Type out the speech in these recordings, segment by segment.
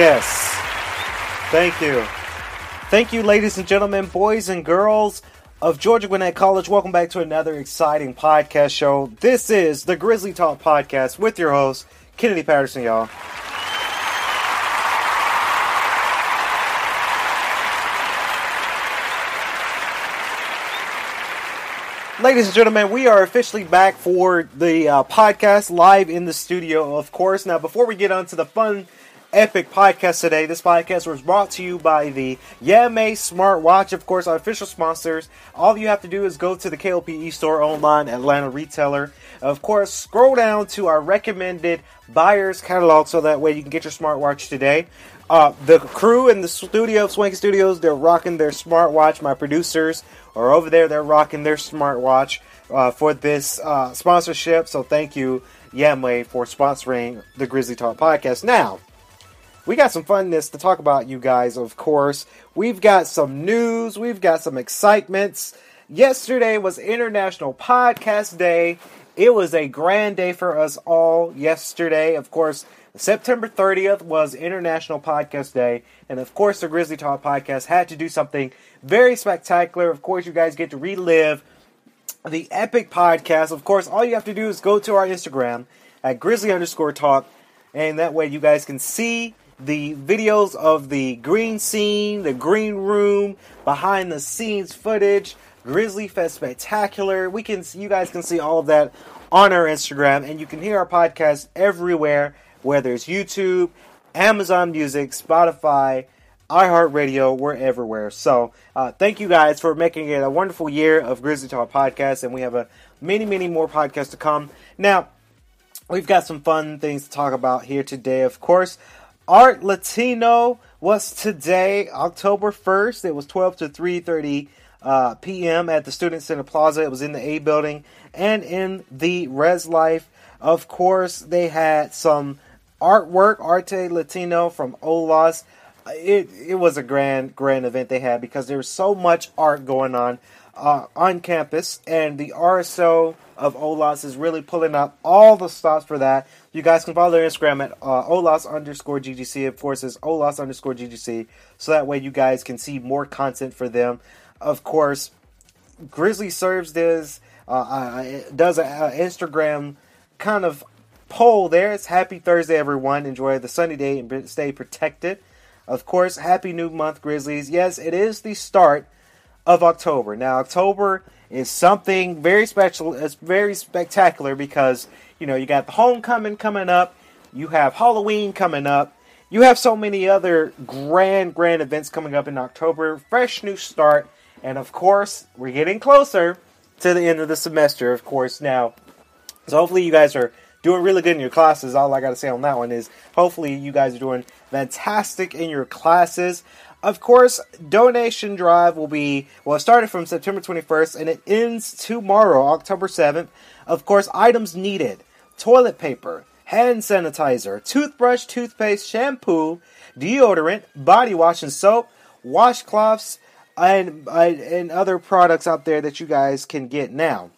Yes. Thank you. Thank you, ladies and gentlemen, boys and girls of Georgia Gwinnett College. Welcome back to another exciting podcast show. This is the Grizzly Talk Podcast with your host, Kennedy Patterson, y'all. Ladies and gentlemen, we are officially back for the uh, podcast live in the studio, of course. Now, before we get on to the fun, epic podcast today, this podcast was brought to you by the Yame smartwatch, of course, our official sponsors. All you have to do is go to the KLPE store online, Atlanta retailer. Of course, scroll down to our recommended buyers catalog so that way you can get your smartwatch today. Uh, the crew in the studio, Swanky Studios, they're rocking their smartwatch. My producers are over there. They're rocking their smartwatch uh, for this uh, sponsorship. So thank you, Yamway, for sponsoring the Grizzly Talk podcast. Now, we got some funness to talk about, you guys, of course. We've got some news, we've got some excitements. Yesterday was International Podcast Day. It was a grand day for us all yesterday. Of course, September 30th was International Podcast Day, and of course, the Grizzly Talk podcast had to do something very spectacular. Of course, you guys get to relive the epic podcast. Of course, all you have to do is go to our Instagram at Grizzly underscore Talk, and that way you guys can see the videos of the green scene, the green room, behind the scenes footage, Grizzly Fest Spectacular. We can, you guys can see all of that on our Instagram, and you can hear our podcast everywhere whether it's YouTube, Amazon Music, Spotify, iHeartRadio, we're everywhere. So, uh, thank you guys for making it a wonderful year of Grizzly Talk podcast, and we have a many, many more podcasts to come. Now, we've got some fun things to talk about here today. Of course, Art Latino was today, October first. It was twelve to three thirty uh, p.m. at the Student Center Plaza. It was in the A building and in the Res Life. Of course, they had some artwork, Arte Latino from Olas. It it was a grand grand event they had because there was so much art going on uh, on campus, and the RSO of Olas is really pulling up all the stops for that. You guys can follow their Instagram at uh, Olas underscore GGC. Of course, it's Olas underscore GGC, so that way you guys can see more content for them. Of course, Grizzly serves this uh, uh does an Instagram kind of poll there. It's happy Thursday, everyone. Enjoy the sunny day and stay protected. Of course, happy new month, Grizzlies. Yes, it is the start of October. Now, October is something very special. It's very spectacular because, you know, you got the homecoming coming up, you have Halloween coming up, you have so many other grand, grand events coming up in October. Fresh new start. And of course, we're getting closer to the end of the semester, of course. Now, so hopefully you guys are doing really good in your classes. All I got to say on that one is hopefully you guys are doing fantastic in your classes. Of course, donation drive will be well. It started from September 21st and it ends tomorrow, October 7th. Of course, items needed: toilet paper, hand sanitizer, toothbrush, toothpaste, shampoo, deodorant, body wash and soap, washcloths, and and other products out there that you guys can get now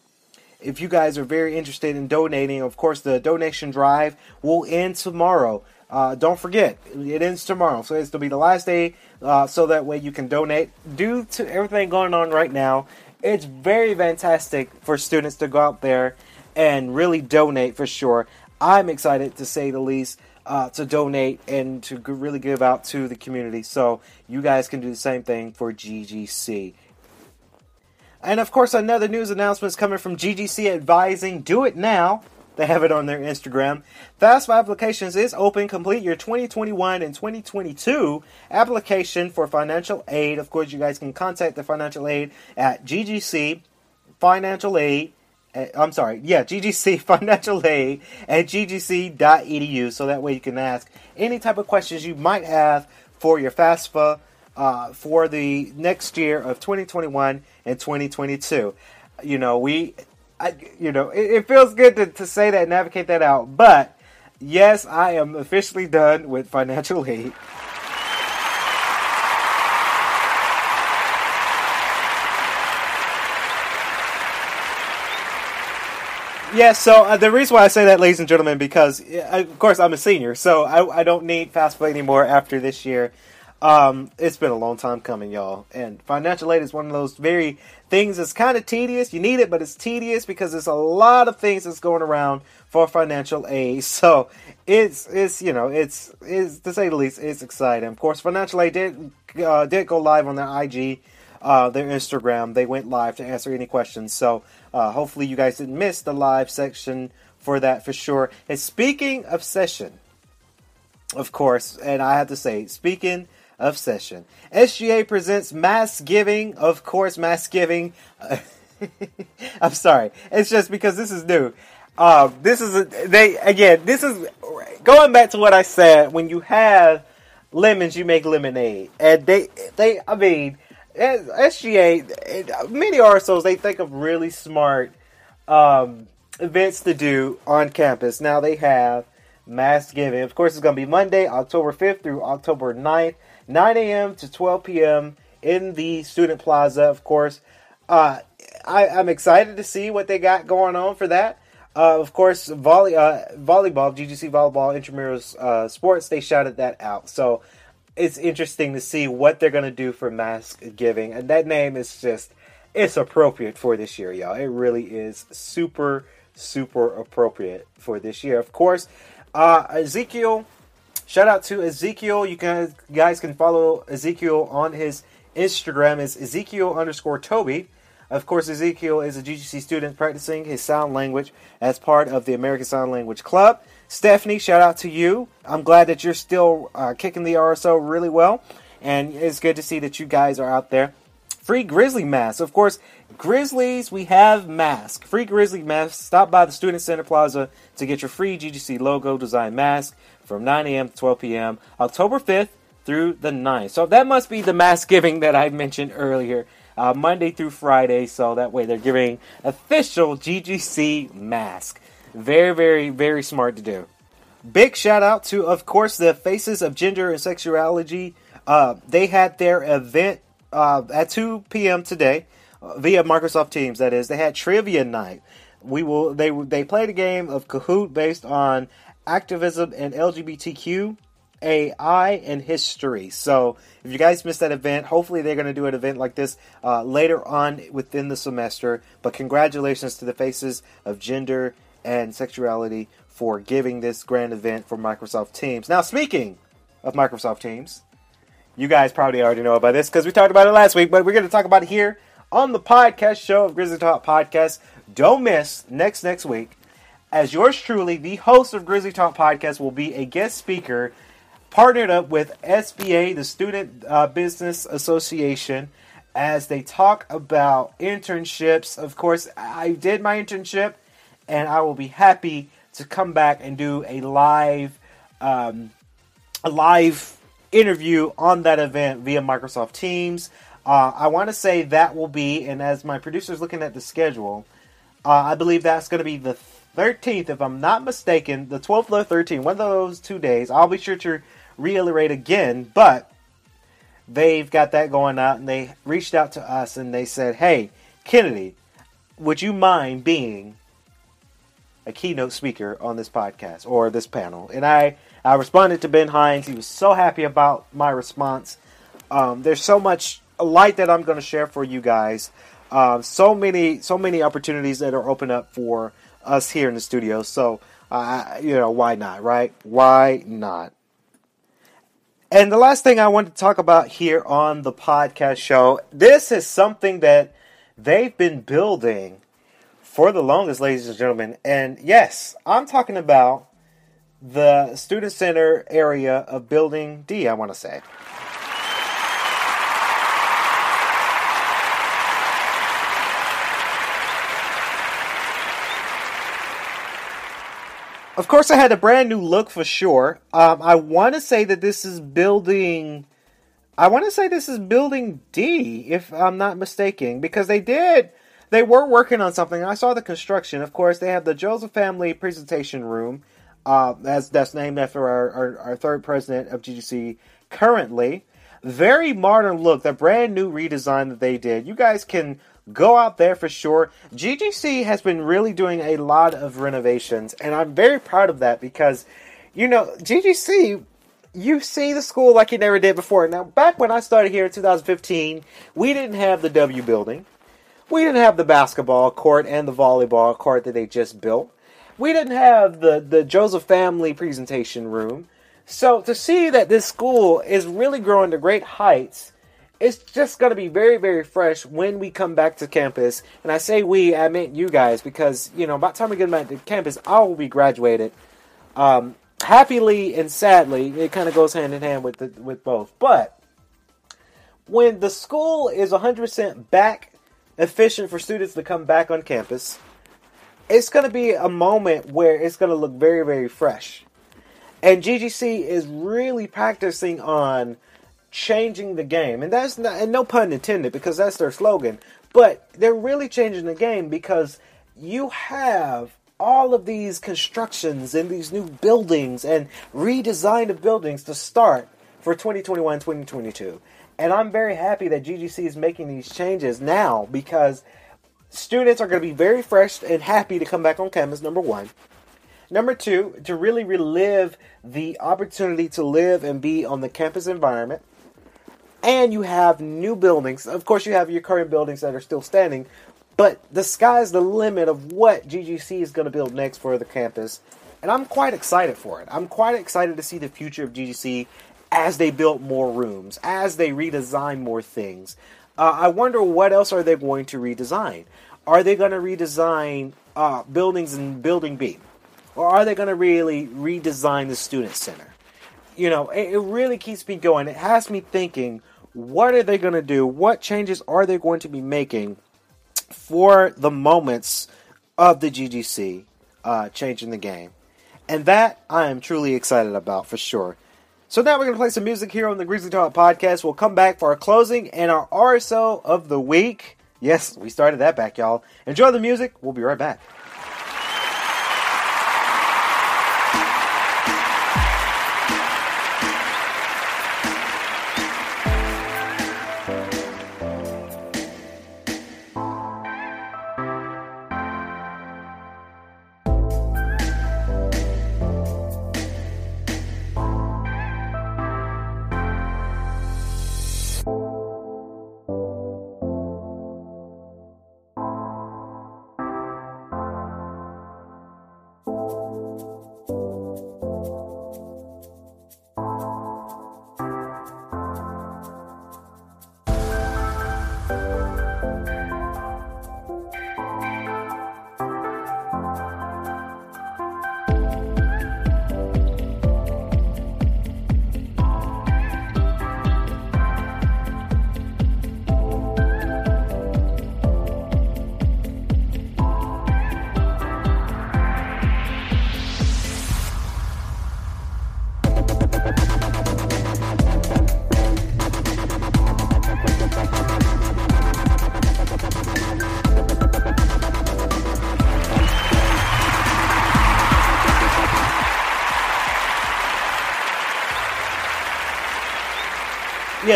if you guys are very interested in donating, of course, the donation drive will end tomorrow. Uh, don't forget, it ends tomorrow. So it's to be the last day, uh, so that way you can donate. Due to everything going on right now, it's very fantastic for students to go out there and really donate for sure. I'm excited to say the least. Uh, to donate and to really give out to the community. So you guys can do the same thing for GGC. And of course, another news announcement is coming from GGC advising do it now. They have it on their Instagram. FAFSA applications is open. Complete your 2021 and 2022 application for financial aid. Of course, you guys can contact the financial aid at GGC Financial Aid. Eh, I'm sorry, yeah, GGC Financial Aid at ggc.edu. So that way you can ask any type of questions you might have for your FAFSA uh, for the next year of 2021 and 2022. You know, we, I, you know, it, it feels good to, to say that navigate that out, but yes, I am officially done with financial aid. Yeah, so uh, the reason why I say that, ladies and gentlemen, because uh, of course I'm a senior, so I, I don't need fast play anymore after this year. Um, it's been a long time coming, y'all. And financial aid is one of those very things that's kind of tedious. You need it, but it's tedious because there's a lot of things that's going around for financial aid. So it's it's you know it's it's to say the least it's exciting. Of course, financial aid did uh, did go live on their IG uh, their Instagram. They went live to answer any questions. So uh, hopefully you guys didn't miss the live section for that for sure. And speaking of session, of course, and I have to say, speaking of session, SGA presents mass giving. Of course, mass giving. I'm sorry. It's just because this is new. Uh, this is a, they again. This is going back to what I said. When you have lemons, you make lemonade, and they they. I mean, SGA, many RSOs, they think of really smart um, events to do on campus. Now they have mass giving. Of course, it's going to be Monday, October 5th through October 9th, 9 a.m. to 12 p.m. in the Student Plaza. Of course, uh, I, am excited to see what they got going on for that. Uh, of course, volley, uh, volleyball, GGC volleyball, intramurals uh, sports, they shouted that out. So it's interesting to see what they're going to do for mask giving. And that name is just, it's appropriate for this year, y'all. It really is super, super appropriate for this year. Of course, uh, Ezekiel, shout out to Ezekiel. You can, guys can follow Ezekiel on his Instagram is Ezekiel underscore Toby. Of course, Ezekiel is a GGC student practicing his sign language as part of the American Sign Language Club. Stephanie, shout out to you. I'm glad that you're still uh, kicking the RSO really well, and it's good to see that you guys are out there. Free Grizzly mask, of course. Grizzlies, we have mask. Free Grizzly mask. Stop by the Student Center Plaza to get your free GGC logo design mask from 9 a.m. to 12 p.m. October 5th through the 9th. So that must be the mask giving that I mentioned earlier. Uh, Monday through Friday, so that way they're giving official GGC mask. Very, very, very smart to do. Big shout out to, of course, the Faces of Gender and Sexuality. Uh, they had their event uh, at 2 p.m. today uh, via Microsoft Teams. That is, they had trivia night. We will. They they played a game of Kahoot based on activism and LGBTQ, AI, and history. So if you guys missed that event, hopefully they're going to do an event like this uh, later on within the semester. But congratulations to the Faces of Gender and sexuality for giving this grand event for Microsoft Teams. Now, speaking of Microsoft Teams, you guys probably already know about this because we talked about it last week, but we're going to talk about it here on the podcast show of Grizzly Talk Podcast. Don't miss next next week, as yours truly, the host of Grizzly Talk Podcast, will be a guest speaker partnered up with SBA, the Student uh, Business Association, as they talk about internships. Of course, I did my internship and I will be happy to come back and do a live, um, a live interview on that event via Microsoft Teams. Uh, I want to say that will be, and as my producer is looking at the schedule, uh, I believe that's going to be the 13th, if I'm not mistaken, the 12th or 13th, one of those two days. I'll be sure to reiterate again, but they've got that going out, and they reached out to us and they said, "Hey, Kennedy, would you mind being a keynote speaker on this podcast or this panel. And I, I responded to Ben Hines. He was so happy about my response. Um, there's so much light that I'm going to share for you guys. Um, so many, so many opportunities that are open up for us here in the studio. So, uh, you know, why not, right? Why not? And the last thing I want to talk about here on the podcast show, this is something that they've been building for the longest, ladies and gentlemen. And yes, I'm talking about the student center area of Building D, I want to say. Of course, I had a brand new look for sure. Um, I want to say that this is building. I want to say this is building D, if I'm not mistaken, because they did they were working on something. I saw the construction. Of course, they have the Joseph Family Presentation Room. Uh, that's that's named after our, our, our third president of GGC currently. Very modern look, the brand new redesign that they did. You guys can go out there for sure. GGC has been really doing a lot of renovations, and I'm very proud of that because, you know, GGC, you see the school like you never did before. Now, back when I started here in 2015, we didn't have the W building. We didn't have the basketball court and the volleyball court that they just built. We didn't have the, the Joseph family presentation room. So to see that this school is really growing to great heights it's just going to be very, very fresh when we come back to campus. And I say we, I meant you guys, because, you know, by the time we get back to campus, I will be graduated. Um, happily and sadly, it kind of goes hand in hand with, the, with both. But when the school is 100% back efficient for students to come back on campus, it's going to be a moment where it's going to look very, very fresh. And GGC is really practicing on changing the game, and that's not, and no pun intended because that's their slogan. But they're really changing the game because you have all of these constructions and these new buildings and redesign of buildings to start for 2021 2022. And I'm very happy that GGC is making these changes now because students are going to be very fresh and happy to come back on campus, number one. Number two, to really relive the opportunity to live and be on the campus environment and you have new buildings. Of course, you have your current buildings that are still standing, but the sky's the limit of what GGC is going to build next for the campus. And I'm quite excited for it. I'm quite excited to see the future of GGC as they build more rooms, as they redesign more things. Uh, I wonder what else are they going to redesign? Are they going to redesign uh, buildings in Building B? Or are they going to really redesign the Student Center? You know, it, it really keeps me going. It has me thinking what are they going to do? What changes are they going to be making for the moments of the GGC uh, changing the game? And that I am truly excited about for sure. So now we're going to play some music here on the Grizzly Talk podcast. We'll come back for our closing and our RSO of the week. Yes, we started that back, y'all. Enjoy the music. We'll be right back.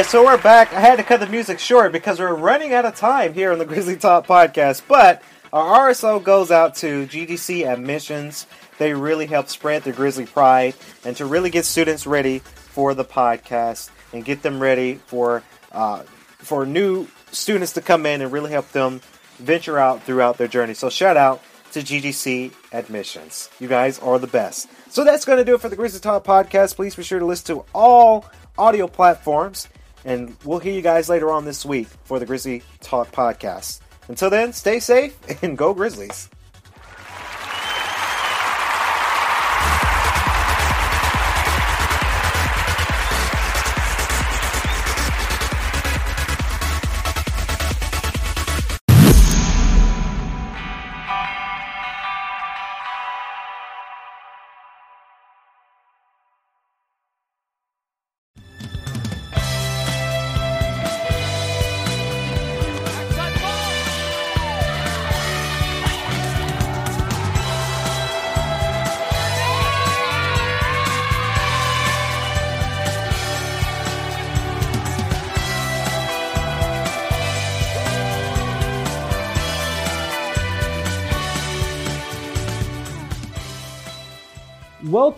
So we're back. I had to cut the music short because we're running out of time here on the Grizzly Talk podcast. But our RSO goes out to GGC admissions. They really help spread the Grizzly pride and to really get students ready for the podcast and get them ready for uh, for new students to come in and really help them venture out throughout their journey. So shout out to GGC admissions. You guys are the best. So that's going to do it for the Grizzly Talk podcast. Please be sure to listen to all audio platforms and we'll hear you guys later on this week for the Grizzly Talk podcast. Until then, stay safe and go Grizzlies.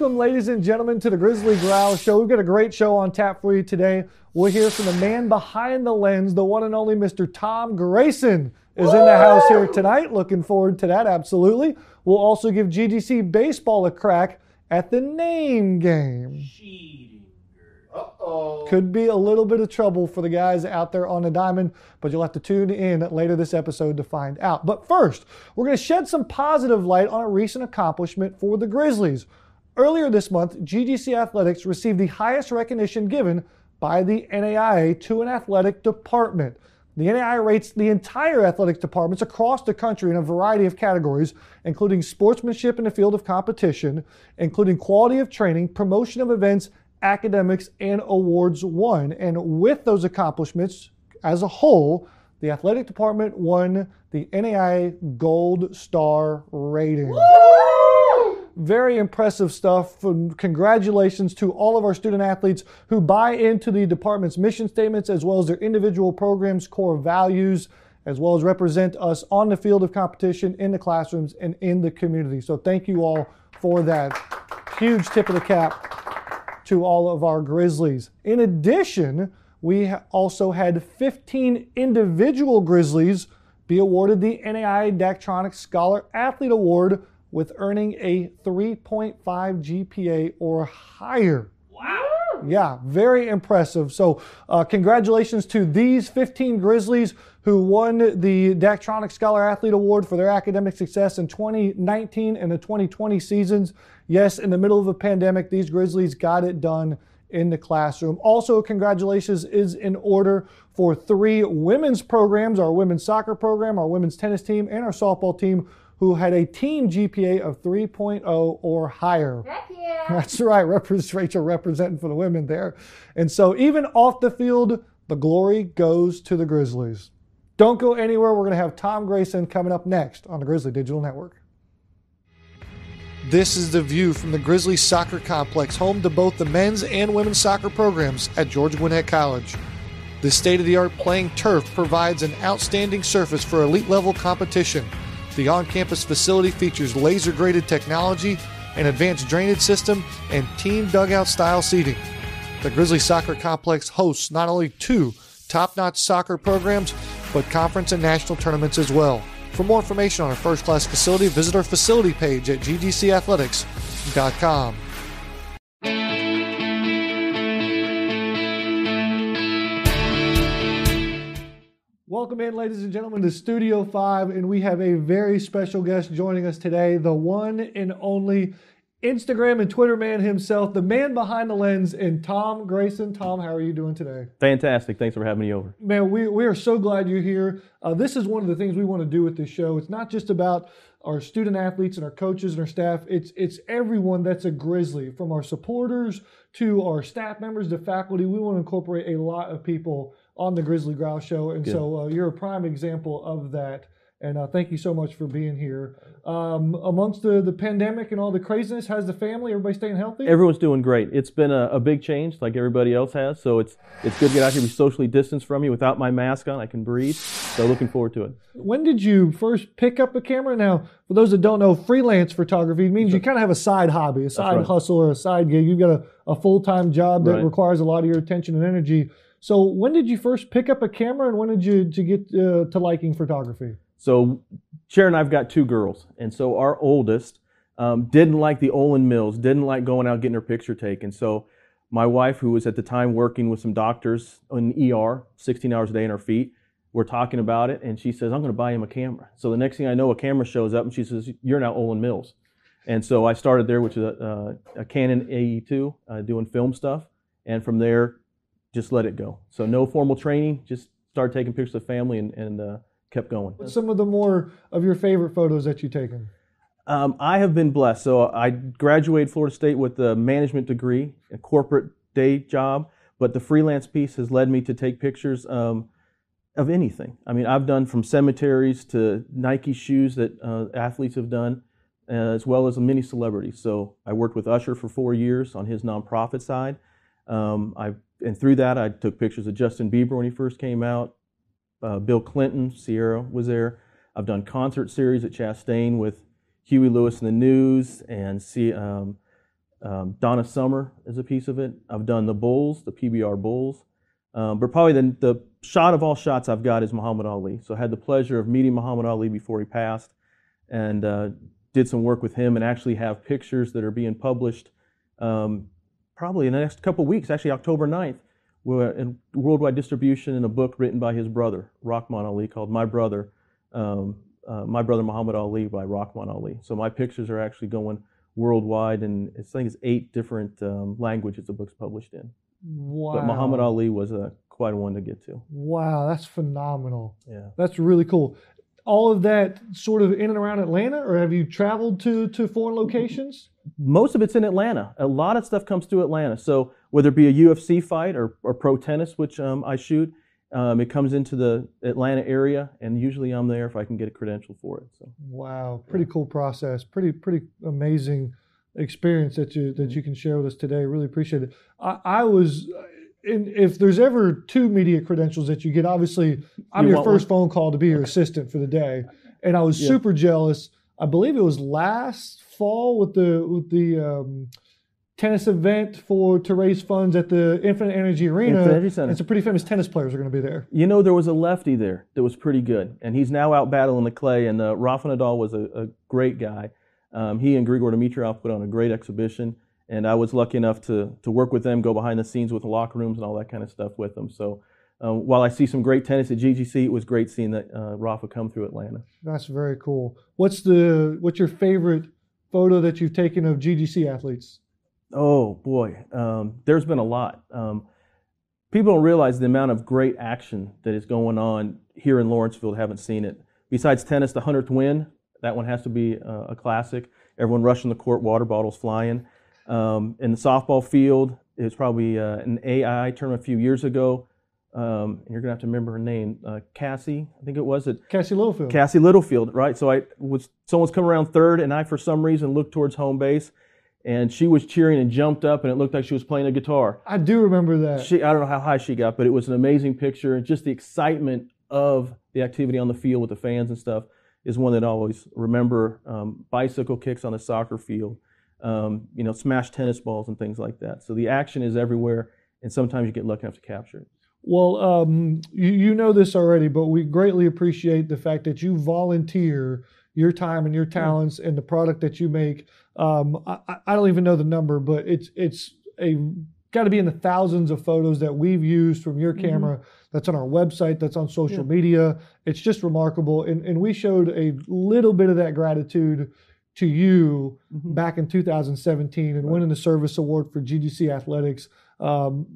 Welcome, ladies and gentlemen, to the Grizzly Growl Show. We've got a great show on tap for you today. We'll hear from the man behind the lens, the one and only Mr. Tom Grayson is in the house here tonight. Looking forward to that, absolutely. We'll also give GGC baseball a crack at the name game. Uh-oh. Could be a little bit of trouble for the guys out there on the diamond, but you'll have to tune in later this episode to find out. But first, we're going to shed some positive light on a recent accomplishment for the Grizzlies. Earlier this month, GGC Athletics received the highest recognition given by the NAIA to an athletic department. The NAIA rates the entire athletics departments across the country in a variety of categories, including sportsmanship in the field of competition, including quality of training, promotion of events, academics, and awards won. And with those accomplishments as a whole, the athletic department won the NAIA Gold Star rating. Very impressive stuff. Congratulations to all of our student athletes who buy into the department's mission statements as well as their individual programs' core values, as well as represent us on the field of competition, in the classrooms, and in the community. So thank you all for that. Huge tip of the cap to all of our Grizzlies. In addition, we also had 15 individual Grizzlies be awarded the NAIA Daktronics Scholar Athlete Award with earning a 3.5 GPA or higher. Wow. Yeah, very impressive. So, uh, congratulations to these 15 Grizzlies who won the Daktronics Scholar Athlete Award for their academic success in 2019 and the 2020 seasons. Yes, in the middle of a pandemic, these Grizzlies got it done in the classroom. Also, congratulations is in order for three women's programs our women's soccer program, our women's tennis team, and our softball team who had a team GPA of 3.0 or higher. Heck yeah. That's right, Rachel representing for the women there. And so, even off the field, the glory goes to the Grizzlies. Don't go anywhere. We're going to have Tom Grayson coming up next on the Grizzly Digital Network. This is the view from the Grizzly Soccer Complex, home to both the men's and women's soccer programs at Georgia Gwinnett College. The state of the art playing turf provides an outstanding surface for elite level competition. The on campus facility features laser graded technology, an advanced drainage system, and team dugout style seating. The Grizzly Soccer Complex hosts not only two top notch soccer programs, but conference and national tournaments as well. For more information on our first class facility, visit our facility page at ggcathletics.com. Welcome in, ladies and gentlemen, to Studio 5, and we have a very special guest joining us today, the one and only Instagram and Twitter man himself, the man behind the lens, and Tom Grayson. Tom, how are you doing today? Fantastic. Thanks for having me over. Man, we, we are so glad you're here. Uh, this is one of the things we want to do with this show. It's not just about our student athletes and our coaches and our staff. It's it's everyone that's a Grizzly, from our supporters to our staff members to faculty. We want to incorporate a lot of people on the Grizzly Growl Show, and Good. so uh, you're a prime example of that. And uh, thank you so much for being here. Um, amongst the, the pandemic and all the craziness, how's the family? Everybody staying healthy? Everyone's doing great. It's been a, a big change, like everybody else has. So it's it's good to get out here, be socially distanced from you without my mask on. I can breathe. So looking forward to it. when did you first pick up a camera? Now, for those that don't know, freelance photography means you kind of have a side hobby, a side right. hustle, or a side gig. You've got a, a full time job that Right. requires a lot of your attention and energy. So, when did you first pick up a camera, and when did you to get uh, to liking photography? So Sharon and I've got two girls, and so our oldest um, didn't like the Olan Mills, didn't like going out getting her picture taken. So my wife, who was at the time working with some doctors in ER, 16 hours a day in her feet, we're talking about it, and she says, "I'm going to buy him a camera." So the next thing I know, a camera shows up, and she says, "You're now Olan Mills." And so I started there, which is a, a, a Canon AE2, uh, doing film stuff, and from there, just let it go. So no formal training, just started taking pictures of family and, and uh, kept going. What's some of the more of your favorite photos that you've taken? Um, I have been blessed. So I graduated Florida State with a management degree, a corporate day job, but the freelance piece has led me to take pictures um, of anything. I mean, I've done from cemeteries to Nike shoes that uh, athletes have done, uh, as well as many celebrities. So I worked with Usher for four years on his nonprofit side. Um, I and through that I took pictures of Justin Bieber when he first came out. Uh, Bill Clinton, Ciara was there. I've done concert series at Chastain with Huey Lewis and the News and um, Um, Donna Summer is a piece of it. I've done the Bulls, the PBR Bulls. Um, but probably the, the shot of all shots I've got is Muhammad Ali. So I had the pleasure of meeting Muhammad Ali before he passed and uh, did some work with him and actually have pictures that are being published um, probably in the next couple of weeks, actually October 9th, in worldwide distribution in a book written by his brother, Rahman Ali, called My Brother, um, uh, My Brother Muhammad Ali by Rahman Ali. So my pictures are actually going worldwide, and I think it's eight different um, languages the book's published in. Wow. But Muhammad Ali was a, quite a one to get to. Wow, that's phenomenal. Yeah. That's really cool. All of that sort of in and around Atlanta, or have you traveled to, to foreign locations? Most of it's in Atlanta. A lot of stuff comes to Atlanta. So whether it be a UFC fight or, or pro tennis, which um, I shoot, um, it comes into the Atlanta area, and usually I'm there if I can get a credential for it. So wow, pretty cool process. Pretty pretty amazing experience that you that you can share with us today. Really appreciate it. I, I was. In, if there's ever two media credentials that you get, obviously I'm You your first phone call to be your assistant for the day, and I was Yeah. super jealous. I believe it was last fall with the with the um, tennis event for to raise funds at the Infinite Energy Arena. Infinite Energy Center. And some pretty famous tennis players are going to be there. You know, there was a lefty there that was pretty good, and he's now out battling the clay. And uh, Rafa Nadal was a, a great guy. Um, he and Grigor Dimitrov put on a great exhibition, and I was lucky enough to to work with them, go behind the scenes with the locker rooms and all that kind of stuff with them. So. Um, while I see some great tennis at GGC, it was great seeing that uh, Rafa come through Atlanta. That's very cool. What's the what's your favorite photo that you've taken of GGC athletes? Oh boy, um, there's been a lot. Um, people don't realize the amount of great action that is going on here in Lawrenceville. Haven't seen it. Besides tennis, the hundredth win, that one has to be uh, a classic. Everyone rushing the court, water bottles flying. Um, in the softball field, it was probably uh, an AI tournament a few years ago. Um, and you're gonna have to remember her name, uh, Cassie, I think it was. It Cassie Littlefield. Cassie Littlefield, right? So I was someone's come around third, and I for some reason looked towards home base, and she was cheering and jumped up, and it looked like she was playing a guitar. I do remember that. She, I don't know how high she got, but it was an amazing picture, and just the excitement of the activity on the field with the fans and stuff is one that I always remember. Um, bicycle kicks on the soccer field, um, you know, smash tennis balls and things like that. So the action is everywhere, and sometimes you get lucky enough to capture it. Well, um, you, you know this already, but we greatly appreciate the fact that you volunteer your time and your talents and the product that you make. Um, I, I- don't even know the number, but it's it's a got to be in the thousands of photos that we've used from your camera. That's on our website. That's on social media. It's just remarkable, and and we showed a little bit of that gratitude to you back in 2017 and winning the service award for GGC Athletics. Um,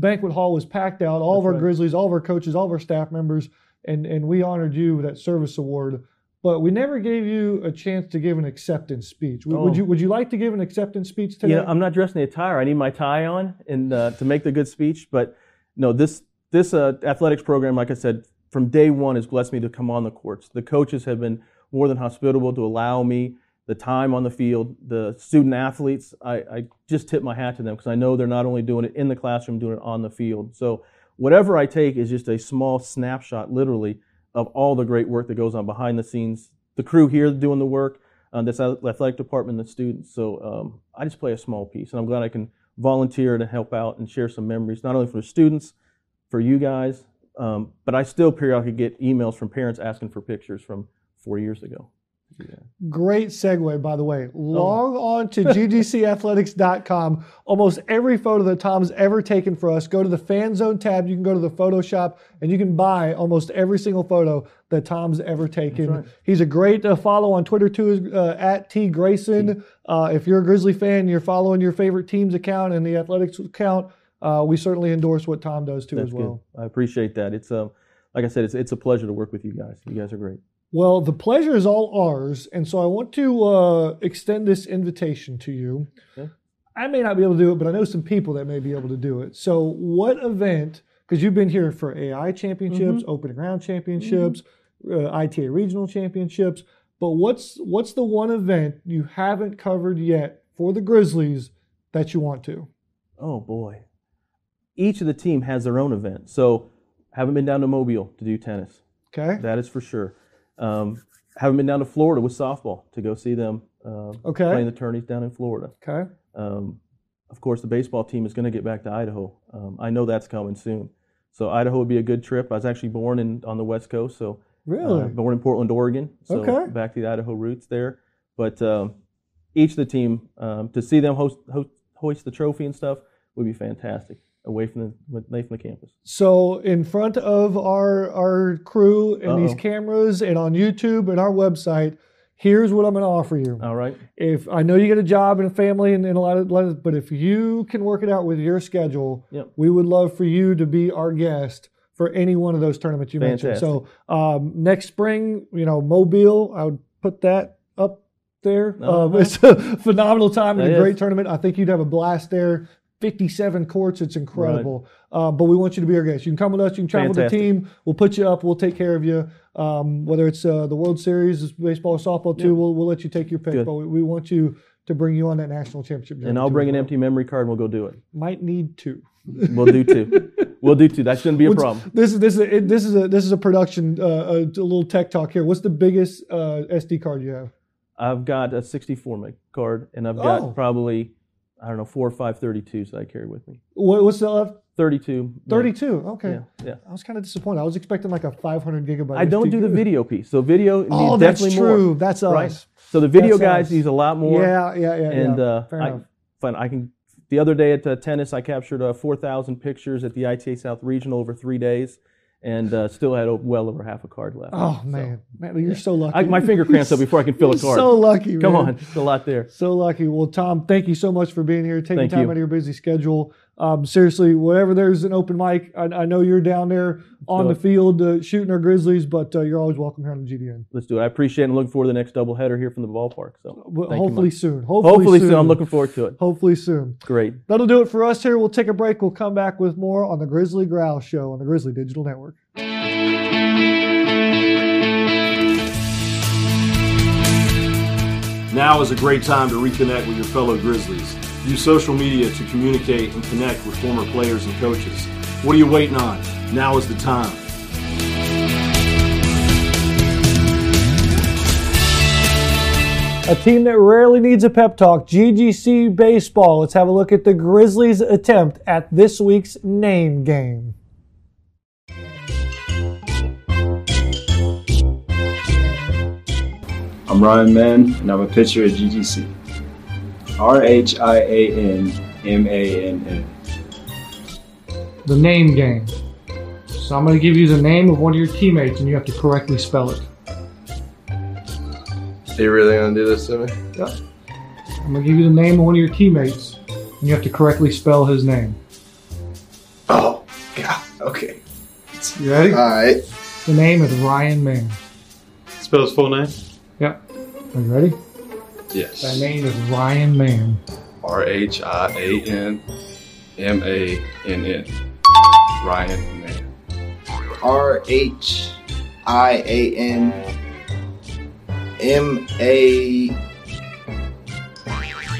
banquet hall was packed out. All of our right. Grizzlies, all of our coaches, all of our staff members, and and we honored you with that service award. But we never gave you a chance to give an acceptance speech. Would, would Oh. you Would you like to give an acceptance speech today? Know, I'm not dressed in the attire. I need my tie on and uh, to make the good speech. But no, this this uh, athletics program, like I said, from day one has blessed me to come on the courts. The coaches have been more than hospitable to allow me the time on the field. The student athletes, I, I just tip my hat to them because I know they're not only doing it in the classroom, doing it on the field. So whatever I take is just a small snapshot, literally, of all the great work that goes on behind the scenes. The crew here doing the work, that's the athletic department, the students. So um, I just play a small piece, and I'm glad I can volunteer to help out and share some memories, not only for the students, for you guys, um, but I still periodically get emails from parents asking for pictures from four years ago. Great segue, by the way. Oh. Log on to ggcathletics.com. Almost every photo that Tom's ever taken for us, go to the fan zone tab. You can go to the Photoshop and you can buy almost every single photo that Tom's ever taken. right. He's a great uh, follow on Twitter too, uh, at T Grayson. Uh, if you're a Grizzly fan, you're following your favorite team's account and the athletics account. Uh, we certainly endorse what Tom does too That's as well. good. I appreciate that. It's um, like I said, it's it's a pleasure to work with you guys. You guys are great. Well, the pleasure is all ours, and so I want to uh, extend this invitation to you. Okay. I may not be able to do it, but I know some people that may be able to do it. So, what event? Because you've been here for AI championships, open ground championships, uh, ITA regional championships, but what's what's the one event you haven't covered yet for the Grizzlies that you want to? Oh boy. Each of the team has their own event. So haven't been down to Mobile to do tennis. Okay. That is for sure. Um, haven't been down to Florida with softball to go see them uh, Okay. playing the tourneys down in Florida. Okay. Um, of course, the baseball team is going to get back to Idaho. Um, I know that's coming soon. So Idaho would be a good trip. I was actually born in on the West Coast, so Really? uh, born in Portland, Oregon. So Okay. back to the Idaho roots there. But um, each of the team um, to see them host, host hoist the trophy and stuff would be fantastic away from the away from the campus. So in front of our our crew and these Uh-oh. cameras and on YouTube and our website, here's what I'm going to offer you. All right. If I know you get a job and a family and, and a lot of, lot of, but if you can work it out with your schedule, Yep. we would love for you to be our guest for any one of those tournaments you mentioned. So um, next spring, you know, Mobile, I would put that up there. Um, Uh-huh. it's a phenomenal time and a great tournament. I think you'd have a blast there. 57 courts, it's incredible. Uh, but we want you to be our guest. You can come with us. You can travel with the team. We'll put you up. We'll take care of you. Um, whether it's uh, the World Series, baseball, or softball too, we'll, we'll let you take your pick. Good. But we, we want you to bring you on that national championship. And I'll bring an empty memory card and we'll go do it. Might need to. We'll do two. we'll do two. That shouldn't be a What's- problem. This is this is a, this is a this is a production uh, a, a little tech talk here. What's the biggest uh, SD card you have? I've got a 64 meg card and I've got Oh. probably I don't know four or five 32s that I carry with me. What, what's the left? 32. meg. 32. Okay. Yeah, yeah. I was kind of disappointed. I was expecting like a 500 gigabyte. I don't do the video piece. So video Oh, needs that's definitely true. more. That's Right. us. So the video That's guys us. use a lot more. Yeah, yeah, yeah. and yeah. uh, Fair I, enough. fun. I can. The other day at uh, tennis, I captured uh, 4,000 pictures at the ITA South Regional over three days, and uh, still had well over half a card left. Oh So, man, man, you're so lucky. I, my finger cramps up before I can fill a card. So lucky. Come man. on, it's a lot there. So lucky. Well, Tom, thank you so much for being here, taking Thank time you. out of your busy schedule. Um, seriously, whenever there's an open mic, I, I know you're down there on the field uh, shooting our Grizzlies, but uh, you're always welcome here on the GDN. Let's do it. I appreciate it. and looking forward to the next doubleheader here from the ballpark. So Well, thank you hopefully soon. Hopefully, hopefully soon. soon. I'm looking forward to it. Hopefully soon. Great. That'll do it for us here. We'll take a break. We'll come back with more on the Grizzly Growl Show on the Grizzly Digital Network. Now is a great time to reconnect with your fellow Grizzlies. Use social media to communicate and connect with former players and coaches. What are you waiting on? Now is the time. A team that rarely needs a pep talk, GGC Baseball. Let's have a look at the Grizzlies' attempt at this week's name game. I'm Rhian Mann, and I'm a pitcher at GGC. R H I A N M A N N. The name game. So I'm going to give you the name of one of your teammates, and you have to correctly spell it. Are you really gonna do this to me? Yep. I'm going to give you the name of one of your teammates, and you have to correctly spell his name. Oh, God. Okay. You ready? All right. The name is Rhian Mann. Spell his full name. Yep. Are you ready? That name is Rhian Mann. R H I A N M A N N. Rhian Mann. R H I A N M A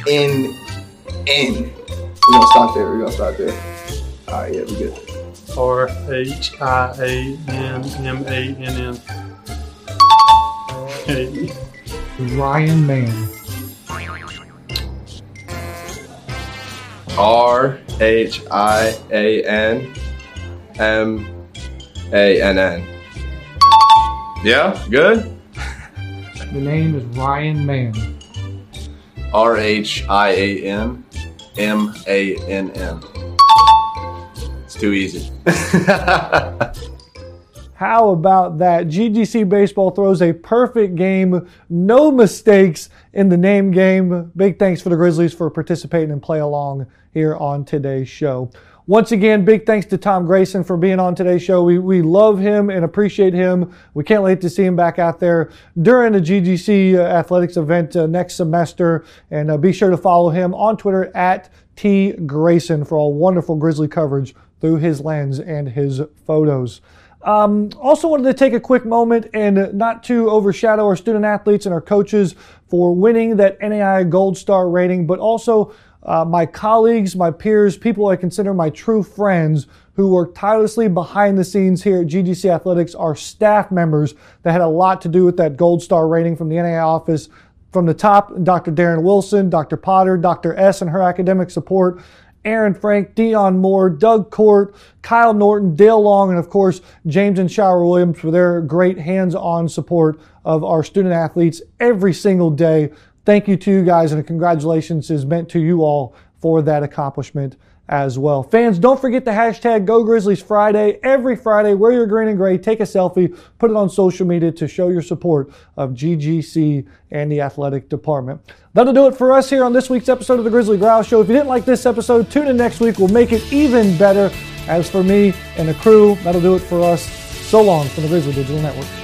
N N. We're gonna stop there. We're gonna stop there. Alright, yeah, we good. R H I A N M A N N. Okay. Rhian Mann. R H I A N M A N N. Yeah, good. The name is Rhian Mann. R H I A N M A N N. It's too easy. How about that? GGC Baseball throws a perfect game, no mistakes in the name game. Big thanks for the Grizzlies for participating and play along here on today's show. Once again, big thanks to Tom Grayson for being on today's show. We, we love him and appreciate him. We can't wait to see him back out there during the GGC uh, athletics event uh, next semester. And uh, be sure to follow him on Twitter at T Grayson for all wonderful Grizzly coverage through his lens and his photos. Um, also wanted to take a quick moment and not to overshadow our student athletes and our coaches for winning that NAI Gold Star rating, but also uh, my colleagues, my peers, people I consider my true friends who work tirelessly behind the scenes here at GGC Athletics, our staff members that had a lot to do with that Gold Star rating from the NAI office. from the top, Dr. Darren Wilson, Dr. Potter, Dr. S and her academic support, Aaron Frank, Dion Moore, Doug Court, Kyle Norton, Dale Long, and of course, James and Shower Williams for their great hands on support of our student athletes every single day. Thank you to you guys, and congratulations is meant to you all for that accomplishment as well. Fans, don't forget the hashtag Go Grizzlies Friday. Every Friday, wear your green and gray, take a selfie, put it on social media to show your support of GGC and the athletic department. That'll do it for us here on this week's episode of the Grizzly Growl Show. If you didn't like this episode, tune in next week. We'll make it even better. As for me and the crew, that'll do it for us. So long from the Grizzly Digital Network.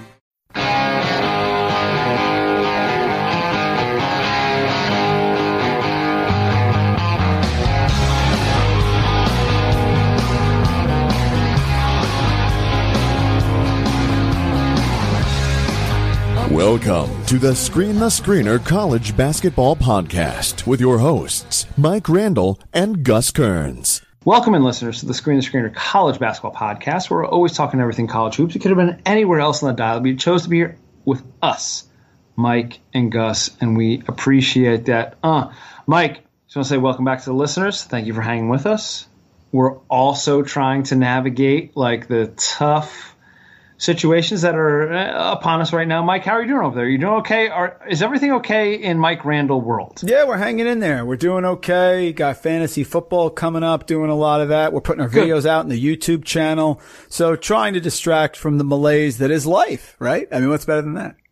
Welcome to the Screen the Screener College Basketball Podcast with your hosts, Mike Randall and Gus Kearns. Welcome in, listeners, to the Screen the Screener College Basketball Podcast, where we're always talking everything college hoops. We could have been anywhere else on the dial, but you chose to be here with us, Mike and Gus, and we appreciate that. Uh, Mike, just want to say welcome back to the listeners. Thank you for hanging with us. We're also trying to navigate like the tough situations that are uh, upon us right now. Mike, how are you doing over there? You doing okay? Are, is everything okay in Mike Randall world? Yeah, we're hanging in there. We're doing okay. Got fantasy football coming up, doing a lot of that. We're putting our Good. videos out in the YouTube channel. So trying to distract from the malaise that is life, right? I mean, what's better than that?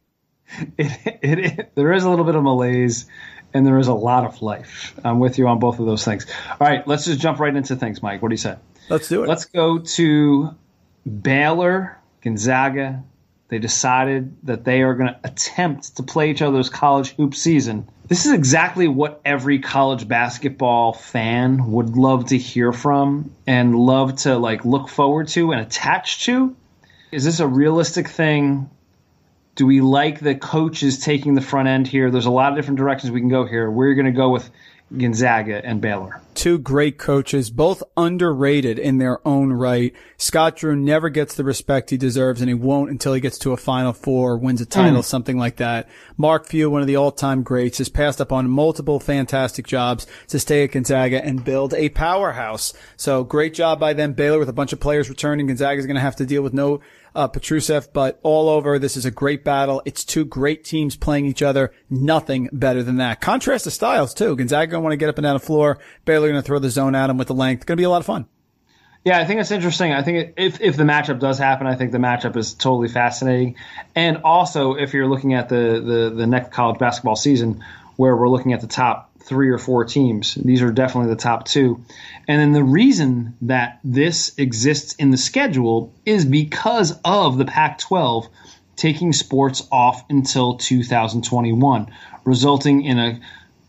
It, it, it, there is a little bit of malaise and there is a lot of life. I'm with you on both of those things. All right, let's just jump right into things, Mike. What do you say? Let's do it. Let's go to Baylor Gonzaga, they decided that they are going to attempt to play each other's college hoop season. This is exactly what every college basketball fan would love to hear from and love to like look forward to and attach to. Is this a realistic thing? Do we like the coaches taking the front end here? There's a lot of different directions we can go here. We're going to go with Gonzaga and Baylor. Two great coaches, both underrated in their own right. Scott Drew never gets the respect he deserves, and he won't until he gets to a Final Four, wins a title, Mm. something like that. Mark Few, one of the all-time greats, has passed up on multiple fantastic jobs to stay at Gonzaga and build a powerhouse. So great job by them. Baylor with a bunch of players returning. Gonzaga is going to have to deal with no uh, Petrusev, but all over, this is a great battle. It's two great teams playing each other. Nothing better than that. Contrast the styles too. Gonzaga going to want to get up and down the floor. Baylor going to throw the zone at him with the length. Going to be a lot of fun. Yeah, I think it's interesting. I think if if the matchup does happen, I think the matchup is totally fascinating. And also, if you're looking at the the, the next college basketball season, where we're looking at the top three or four teams, these are definitely the top two. And then the reason that this exists in the schedule is because of the Pac-12 taking sports off until 2021, resulting in a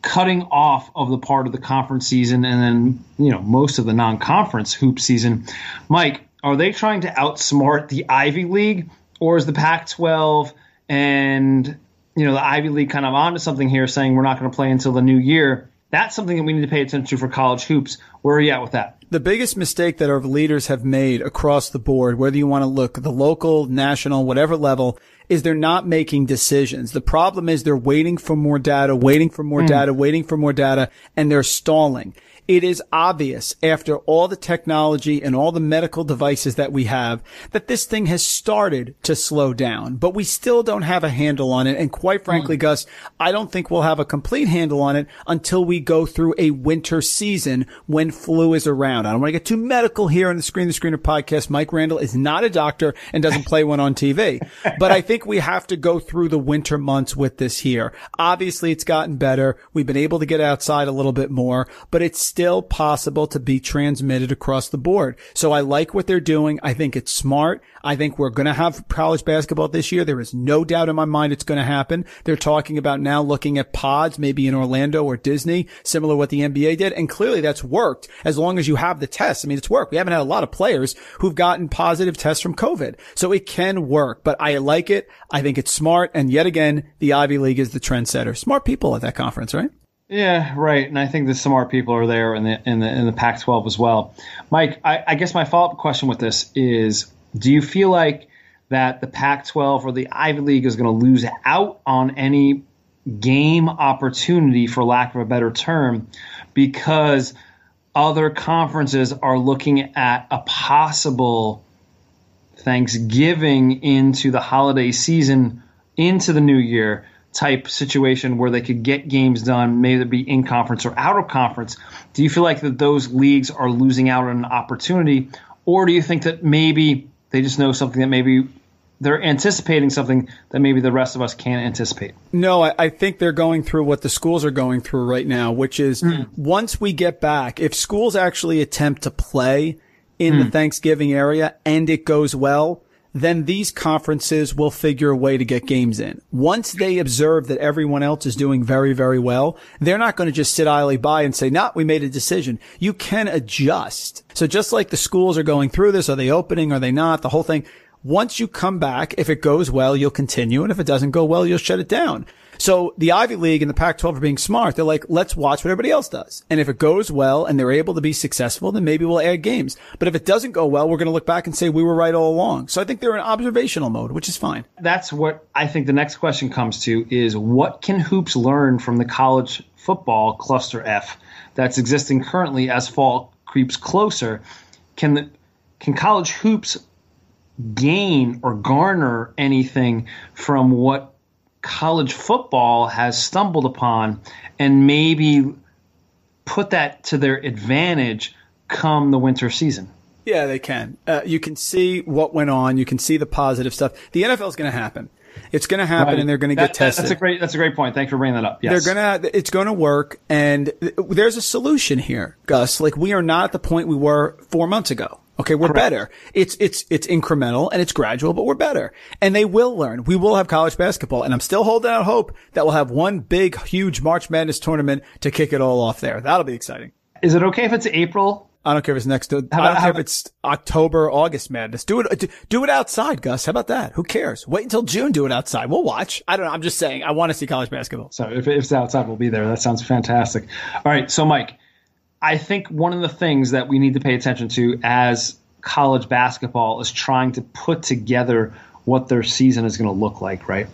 cutting off of the part of the conference season and then you know most of the non-conference hoop season mike are they trying to outsmart the ivy league or is the pac 12 and you know the ivy league kind of onto something here saying we're not going to play until the new year that's something that we need to pay attention to for college hoops where are you at with that The biggest mistake that our leaders have made across the board, whether you want to look the local, national, whatever level, is they're not making decisions. The problem is they're waiting for more data, waiting for more Mm. data, waiting for more data, and they're stalling. It is obvious after all the technology and all the medical devices that we have that this thing has started to slow down, but we still don't have a handle on it. And quite frankly, hmm. Gus, I don't think we'll have a complete handle on it until we go through a winter season when flu is around. I don't want to get too medical here on the Screen the Screener podcast. Mike Randall is not a doctor and doesn't play one on TV, but I think we have to go through the winter months with this here. Obviously, it's gotten better. We've been able to get outside a little bit more, but it's still possible to be transmitted across the board. So I like what they're doing. I think it's smart. I think we're going to have college basketball this year. There is no doubt in my mind it's going to happen. They're talking about now looking at pods, maybe in Orlando or Disney, similar to what the NBA did. And clearly that's worked as long as you have the tests. I mean, it's worked. We haven't had a lot of players who've gotten positive tests from COVID. So it can work, but I like it. I think it's smart. And yet again, the Ivy League is the trendsetter. Smart people at that conference, right? Yeah, right. And I think the smart people are there in the in the in the Pac-12 as well. Mike, I, I guess my follow-up question with this is: Do you feel like that the Pac-12 or the Ivy League is going to lose out on any game opportunity, for lack of a better term, because other conferences are looking at a possible Thanksgiving into the holiday season, into the new year type situation where they could get games done, maybe be in conference or out of conference. Do you feel like that those leagues are losing out on an opportunity, or do you think that maybe they just know something that maybe they're anticipating something that maybe the rest of us can't anticipate? No, I, I think they're going through what the schools are going through right now, which is hmm. once we get back, if schools actually attempt to play in the hmm. Thanksgiving area and it goes well, then these conferences will figure a way to get games in. Once they observe that everyone else is doing very, very well, they're not going to just sit idly by and say, nah, we made a decision. You can adjust. So just like the schools are going through this, are they opening? Are they not? The whole thing. Once you come back, if it goes well, you'll continue. And if it doesn't go well, you'll shut it down. So the Ivy League and the Pac-12 are being smart. They're like, let's watch what everybody else does. And if it goes well and they're able to be successful, then maybe we'll add games. But if it doesn't go well, we're going to look back and say we were right all along. So I think they're in observational mode, which is fine. That's what I think the next question comes to is what can hoops learn from the college football cluster F that's existing currently as fall creeps closer? Can the, can college hoops gain or garner anything from what college football has stumbled upon and maybe put that to their advantage come the winter season. Yeah, they can. Uh, you can see what went on. You can see the positive stuff. The NFL is going to happen. It's going to happen, Right. and they're going to get that- tested. That's a great. That's a great point. Thanks for bringing that up. Yes. They're gonna, it's gonna work, and th- there's a solution here, Gus. Like we are not at the point we were four months ago. Okay, we're better. It's it's it's incremental and it's gradual, but we're better. And they will learn. We will have college basketball, and I'm still holding out hope that we'll have one big, huge March Madness tournament to kick it all off there. That'll be exciting. Is it okay if it's April? I don't care if it's next to. I How don't about- if it's October, August Madness. Do it. do- Do it outside, Gus. How about that? Who cares? Wait until June. Do it outside. We'll watch. I don't know. I'm just saying. I want to see college basketball. So if, if it's outside, we'll be there. That sounds fantastic. All right. So, Mike, I think one of the things that we need to pay attention to as college basketball is trying to put together what their season is going to look like, right?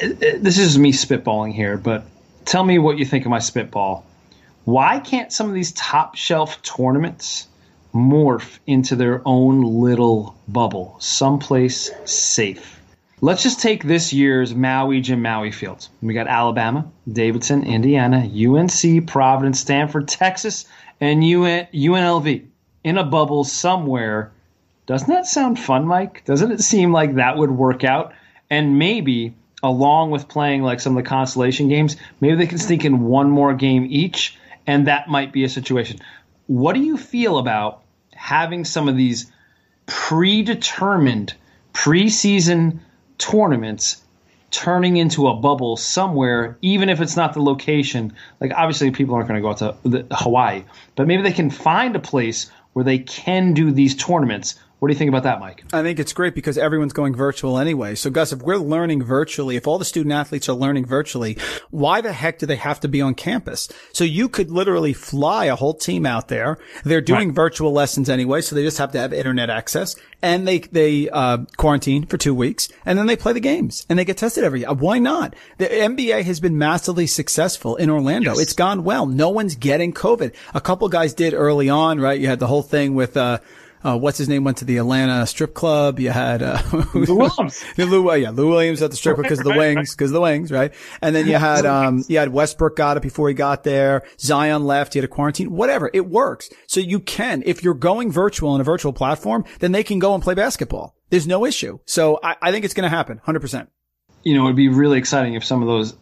This is me spitballing here, but tell me what you think of my spitball. Why can't some of these top shelf tournaments morph into their own little bubble, someplace safe? Let's just take this year's Maui Jim Maui fields. We got Alabama, Davidson, Indiana, UNC, Providence, Stanford, Texas, and UN, UNLV in a bubble somewhere. Doesn't that sound fun, Mike? Doesn't it seem like that would work out? And maybe along with playing like some of the consolation games, maybe they can sneak in one more game each, and that might be a situation. What do you feel about having some of these predetermined preseason tournaments turning into a bubble somewhere, even if it's not the location. Like obviously, people aren't going to go out to Hawaii, but maybe they can find a place where they can do these tournaments. What do you think about that, Mike? I think it's great because everyone's going virtual anyway. So Gus, if we're learning virtually, if all the student athletes are learning virtually, why the heck do they have to be on campus? So you could literally fly a whole team out there. They're doing virtual lessons anyway, so they just have to have internet access and they, they, uh, quarantine for two weeks and then they play the games and they get tested every year. Why not? The NBA has been massively successful in Orlando. It's gone well. No one's getting COVID. A couple guys did early on, right? You had the whole thing with, uh, uh, what's his name went to the Atlanta strip club. You had, uh, Lou Williams. Lou, yeah, Lou Williams at the strip because of the Right, right, wings, because of the wings, right? And then you had, um, you had Westbrook got it before he got there. Zion left. He had a quarantine, whatever. It works. So you can, if you're going virtual in a virtual platform, then they can go and play basketball. There's no issue. So I, I think it's going to happen 100%. you know, it'd be really exciting if some of those,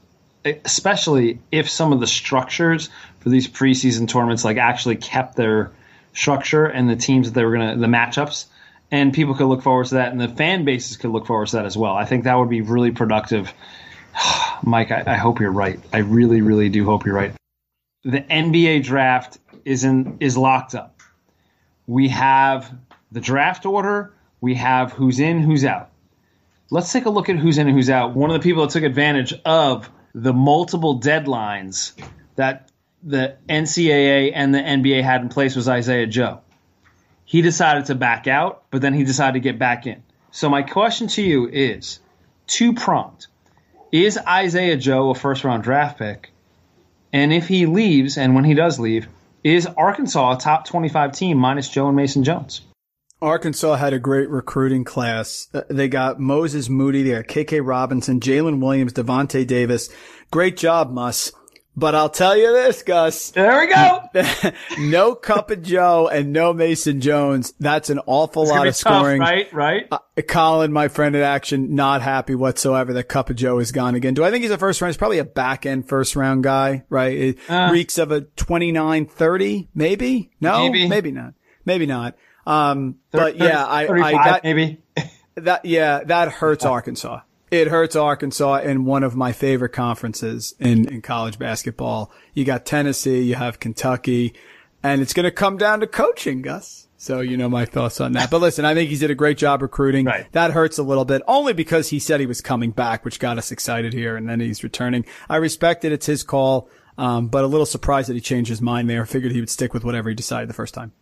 especially if some of the structures for these preseason tournaments like actually kept their structure and the teams that they were gonna, the matchups, and people could look forward to that, and the fan bases could look forward to that as well. I think that would be really productive. Mike, I, I hope you're right. I really, really do hope you're right. The NBA draft is in is locked up. We have the draft order. We have who's in, who's out let's take a look at who's in and who's out. One of the people that took advantage of the multiple deadlines that the NCAA and the NBA had in place was Isaiah Joe. He decided to back out, but then he decided to get back in. So my question to you is two pronged. Is Isaiah Joe a first round draft pick? And if he leaves, and when he does leave, is Arkansas a top 25 team minus Joe and Mason Jones? Arkansas had a great recruiting class. Uh, They got Moses Moody, they got KK Robinson, Jaylin Williams, Davonte Davis. Great job, Muss. But I'll tell you this, Gus. There we go. no Cup of Joe and no Mason Jones. That's an awful lot of tough, scoring. right? Right. Uh, Colin, my friend at Action, not happy whatsoever that Cup of Joe is gone again. Do I think he's a first round? He's probably a back end first round guy, right? It Uh. reeks of a 29 30, maybe? No, Maybe. maybe not. Maybe not. Um, but yeah, I, I 35 that, maybe. that yeah, that hurts Arkansas. It hurts Arkansas in one of my favorite conferences in, in college basketball. You got Tennessee, you have Kentucky, and it's going to come down to coaching, Gus. So you know my thoughts on that. But listen, I think he did a great job recruiting. Right. That hurts a little bit, only because he said he was coming back, which got us excited here, and then he's returning. I respect it; it's his call, um, but a little surprised that he changed his mind there. Figured he would stick with whatever he decided the first time.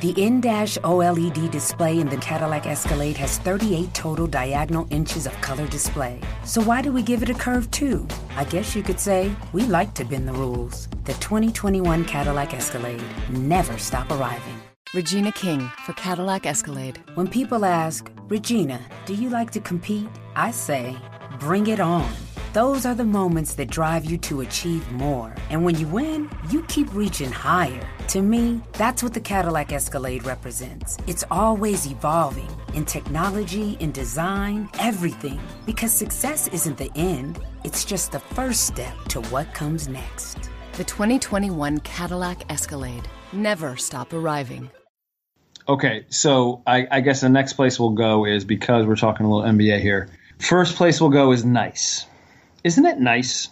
The in-dash OLED display in the Cadillac Escalade has 38 total diagonal inches of color display. So why do we give it a curve too? I guess you could say we like to bend the rules. The 2021 Cadillac Escalade never stop arriving. Regina King for Cadillac Escalade. When people ask, Regina, do you like to compete? I say, bring it on. Those are the moments that drive you to achieve more. And when you win, you keep reaching higher. To me, that's what the Cadillac Escalade represents. It's always evolving in technology, in design, everything. Because success isn't the end, it's just the first step to what comes next. The 2021 Cadillac Escalade. Never stop arriving. Okay, so I, I guess the next place we'll go is because we're talking a little NBA here. First place we'll go is nice. Isn't it nice?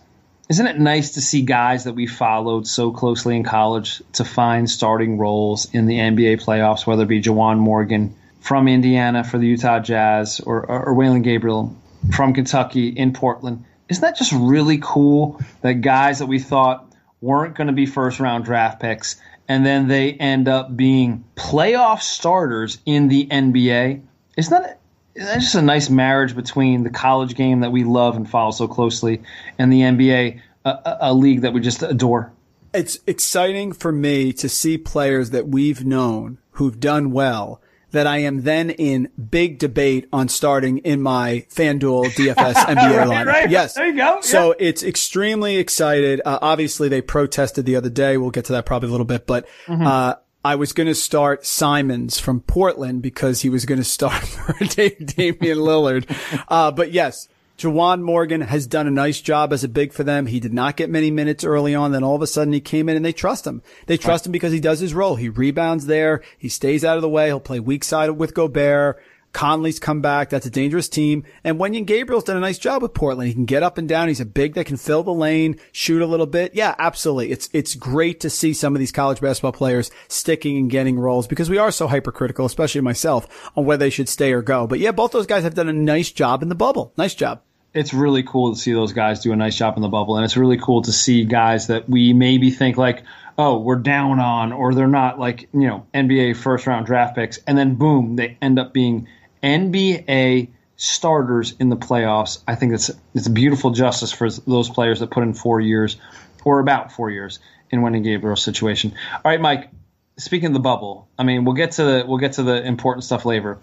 Isn't it nice to see guys that we followed so closely in college to find starting roles in the NBA playoffs, whether it be Juwan Morgan from Indiana for the Utah Jazz or, or, or Wenyen Gabriel from Kentucky in Portland? Isn't that just really cool that guys that we thought weren't going to be first round draft picks and then they end up being playoff starters in the NBA? Isn't that that's just a nice marriage between the college game that we love and follow so closely and the NBA, a, a, league that we just adore. It's exciting for me to see players that we've known who've done well that I am then in big debate on starting in my FanDuel DFS NBA right, lineup. right. Yes. There you go. So Yeah. it's extremely excited. Uh, obviously they protested the other day. We'll get to that probably a little bit, but, Mhm. uh, I was going to start Simons from Portland because he was going to start for Damian Lillard. Uh, but yes, Juwan Morgan has done a nice job as a big for them. He did not get many minutes early on. Then all of a sudden he came in and they trust him. They trust him because he does his role. He rebounds there. He stays out of the way. He'll play weak side with Gobert. Conley's come back. That's a dangerous team. And Wenyen Gabriel's done a nice job with Portland. He can get up and down. He's a big that can fill the lane, shoot a little bit. Yeah, absolutely. It's, it's great to see some of these college basketball players sticking and getting roles because we are so hypercritical, especially myself, on whether they should stay or go. But yeah, both those guys have done a nice job in the bubble. Nice job. It's really cool to see those guys do a nice job in the bubble, and it's really cool to see guys that we maybe think like, oh, we're down on, or they're not like you know NBA first round draft picks, and then boom, they end up being NBA starters in the playoffs. I think it's it's beautiful justice for those players that put in four years, or about four years, in Wenyen Gabriel's situation. All right, Mike. Speaking of the bubble, I mean, we'll get to the we'll get to the important stuff later,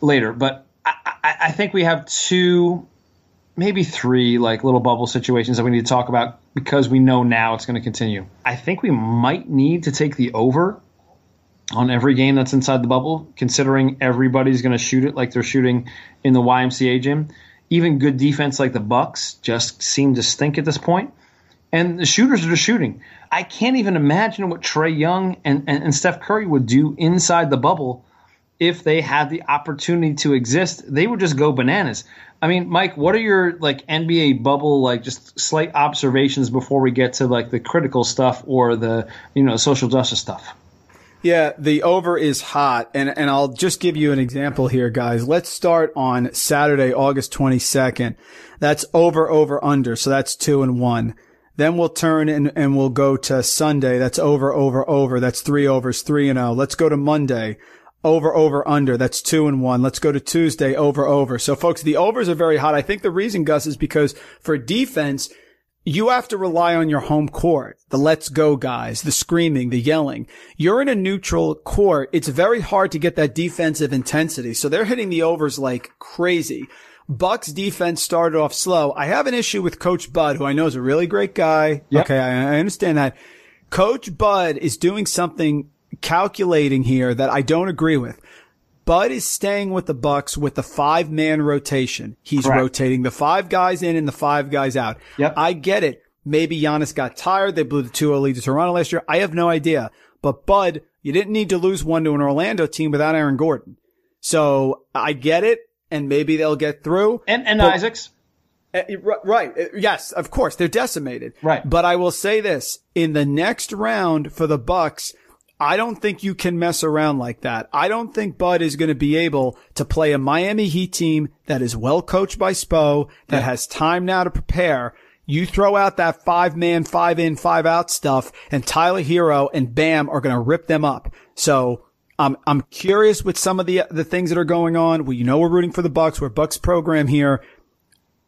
later. But I, I, I think we have two, maybe three, like little bubble situations that we need to talk about because we know now it's going to continue. I think we might need to take the over on every game that's inside the bubble, considering everybody's going to shoot it like they're shooting in the YMCA gym. Even good defense like the Bucks just seem to stink at this point. And the shooters are just shooting. I can't even imagine what Trae Young and, and, and Steph Curry would do inside the bubble if they had the opportunity to exist. They would just go bananas. I mean, Mike, what are your like NBA bubble like just slight observations before we get to like the critical stuff or the you know social justice stuff? Yeah, the over is hot. And, and I'll just give you an example here, guys. Let's start on Saturday, August 22nd. That's over, over, under. So that's two and one. Then we'll turn and, and we'll go to Sunday. That's over, over, over. That's three overs, three and oh. Let's go to Monday. Over, over, under. That's two and one. Let's go to Tuesday. Over, over. So folks, the overs are very hot. I think the reason, Gus, is because for defense, you have to rely on your home court, the let's go guys, the screaming, the yelling. You're in a neutral court. It's very hard to get that defensive intensity. So they're hitting the overs like crazy. Bucks defense started off slow. I have an issue with Coach Bud, who I know is a really great guy. Yep. Okay. I, I understand that. Coach Bud is doing something calculating here that I don't agree with. Bud is staying with the Bucks with the five man rotation. He's Correct. rotating the five guys in and the five guys out. Yep. I get it. Maybe Giannis got tired. They blew the 2-0 lead to Toronto last year. I have no idea. But Bud You didn't need to lose one to an Orlando team without Aaron Gordon. So I get it, and maybe they'll get through. And and But- Isaacs. uh, Right. Uh, Yes, of course. They're decimated. Right. But I will say this. In the next round for the Bucks, I don't think you can mess around like that. I don't think Bud is going to be able to play a Miami Heat team that is well coached by Spo, that has time now to prepare. You throw out that five man, five in, five out stuff and Tyler Herro and Bam are going to rip them up. So I'm, I'm curious with some of the, the things that are going on. We, you know, we're rooting for the Bucks. We're Bucks program here.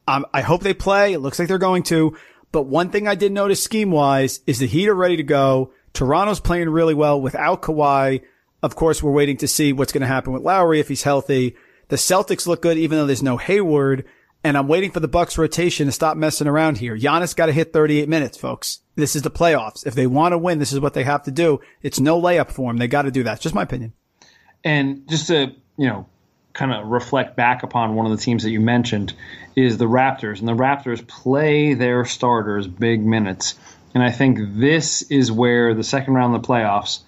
Um, I hope they play. It looks like they're going to. But one thing I did notice scheme wise is the Heat are ready to go. Toronto's playing really well without Kawhi. Of course, we're waiting to see what's going to happen with Lowry if he's healthy. The Celtics look good even though there's no Hayward. And I'm waiting for the Bucks rotation to stop messing around here. Giannis got to hit 38 minutes, folks. This is the playoffs. If they want to win, this is what they have to do. It's no layup for them. They got to do that. It's just my opinion. And just to, you know, kind of reflect back upon one of the teams that you mentioned is the Raptors. And the Raptors play their starters big minutes. And I think this is where the second round of the playoffs,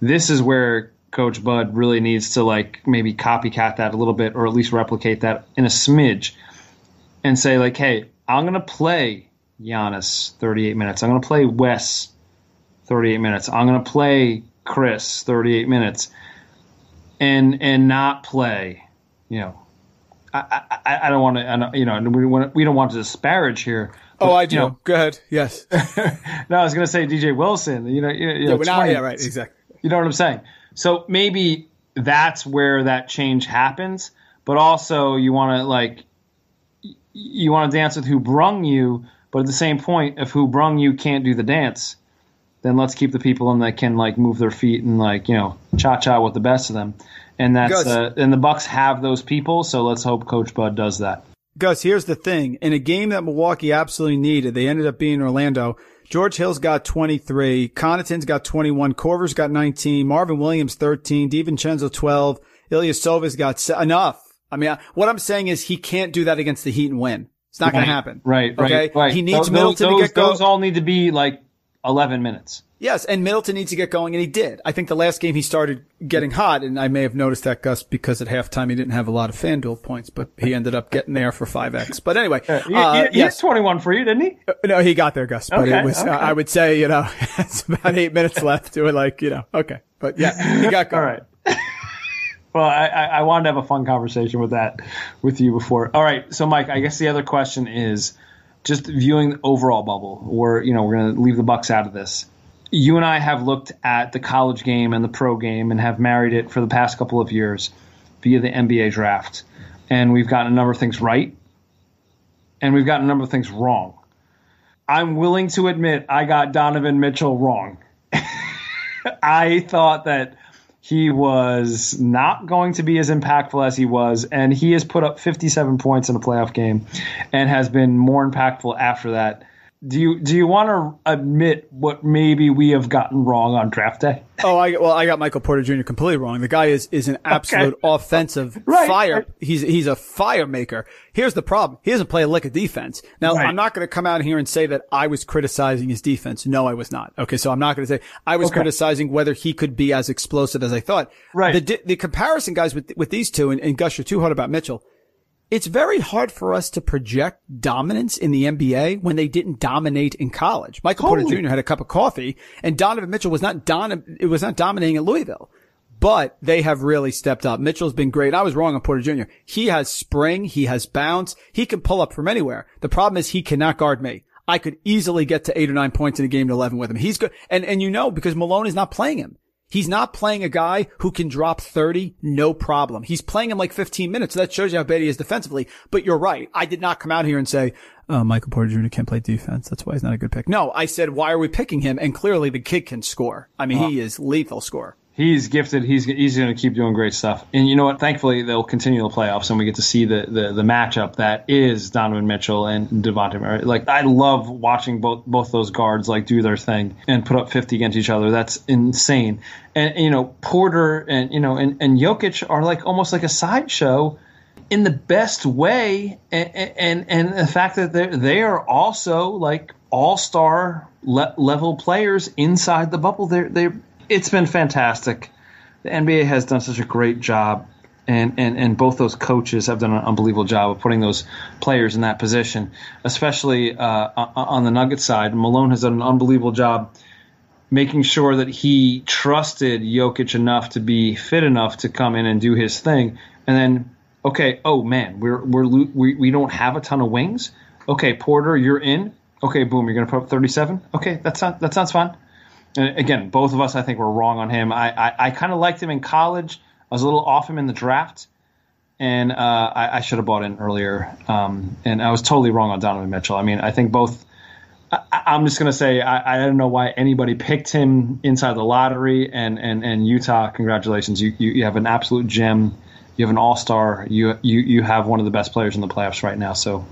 this is where Coach Bud really needs to like maybe copycat that a little bit or at least replicate that in a smidge and say like, hey, I'm gonna play Giannis 38 minutes. I'm gonna play Wes 38 minutes. I'm gonna play Khris 38 minutes and and not play, you know. I, I, I don't want to, you know, we, want we don't want to disparage here. Oh, I you do. know, Go ahead. Yes. no, I was going to say DJ Wilson. You know, you, you Yeah, know, but now- 20 yeah, right, exactly. You know what I'm saying? So maybe that's where that change happens. But also, you want to like, you want to dance with who brung you. But at the same point, if who brung you can't do the dance, then let's keep the people in that can like move their feet and like you know cha cha with the best of them. And that's uh, and the Bucks have those people. So let's hope Coach Bud does that. Gus, here's the thing. In a game that Milwaukee absolutely needed, they ended up being Orlando. George Hill's got 23. Connaughton's got 21. Korver's got 19. Marvin Williams 13. DiVincenzo 12. Ilyasova's got se- enough. I mean, I- what I'm saying is he can't do that against the Heat and win. It's not going to happen. Right. Right. Okay. Right. He needs Those- Middleton those, to get going. Those all need to be like 11 minutes. Yes, and Middleton needs to get going, and he did. I think the last game he started getting hot, and I may have noticed that, Gus, because at halftime he didn't have a lot of FanDuel points, but he ended up getting there for 5x. But anyway, He, uh, he, he yes. had 21 for you, didn't he? No, he got there, Gus, but Okay, it was, okay. I would say, you know, it's about eight minutes left to it, like, you know, okay. But yeah, he got going. All right. Well, I I wanted to have a fun conversation with that with you before. All right, so Mike, I guess the other question is just viewing the overall bubble. We're you know we're going to leave the Bucks out of this. You and I have looked at the college game and the pro game and have married it for the past couple of years via the NBA draft, and we've gotten a number of things right, and we've gotten a number of things wrong. I'm willing to admit I got Donovan Mitchell wrong. I thought that he was not going to be as impactful as he was, and he has put up 57 points in a playoff game, and has been more impactful after that. Do you do you want to admit what maybe we have gotten wrong on draft day? Oh, I well, I got Michael Porter Jr. completely wrong. The guy is is an absolute oh, offensive fire. He's he's a fire maker. Here's the problem: he doesn't play a lick of defense. Now, Right. I'm not going to come out here and say that I was criticizing his defense. No, I was not. Okay, so I'm not going to say I was Okay. criticizing whether he could be as explosive as I thought. Right. The the comparison, guys, with with these two, and, and Gus, you're too hard about Mitchell. It's very hard for us to project dominance in the NBA when they didn't dominate in college. Michael Porter Jr. had a cup of coffee, and Donovan Mitchell was not don- it was not dominating at Louisville. But they have really stepped up. Mitchell's been great. I was wrong on Porter Jr. He has spring. He has bounce. He can pull up from anywhere. The problem is he cannot guard me. I could easily get to eight or nine points in a game to 11 with him. He's good. And, and you know, because Malone is not playing him. He's not playing a guy who can drop 30, no problem. He's playing him like 15 minutes. So that shows you how bad he is defensively. But you're right. I did not come out here and say, oh, Michael Porter Jr. can't play defense. That's why he's not a good pick. No, I said, why are we picking him? And clearly the kid can score. I mean, uh-huh. he is lethal scorer. He's gifted. He's he's going to keep doing great stuff. And you know what? Thankfully, they'll continue the playoffs, and we get to see the the, the matchup that is Donovan Mitchell and Devontae Murray. Like I love watching both both those guards like do their thing and put up 50 against each other. That's insane. And you know Porter and you know and and Jokic are like almost like a sideshow in the best way, and and, and the fact that they they are also like all star le- level players inside the bubble. They're they it's been fantastic. The NBA has done such a great job, and, and, and both those coaches have done an unbelievable job of putting those players in that position, especially uh, on the Nuggets side. Malone has done an unbelievable job making sure that he trusted Jokic enough to be fit enough to come in and do his thing, and then okay, oh man, we're we're we, we don't have a ton of wings. Okay, Porter, you're in. Okay, boom, you're gonna put up 37. Okay, that's not that sounds fun. Again, both of us, I think, were wrong on him. I I, I kind of liked him in college. I was a little off him in the draft, and uh, I, I should have bought in earlier. Um, and I was totally wrong on Donovan Mitchell. I mean, I think both. I, am just gonna say I, I don't know why anybody picked him inside the lottery. And and and Utah, congratulations, you you, you have an absolute gem. You have an all star. You you you have one of the best players in the playoffs right now. So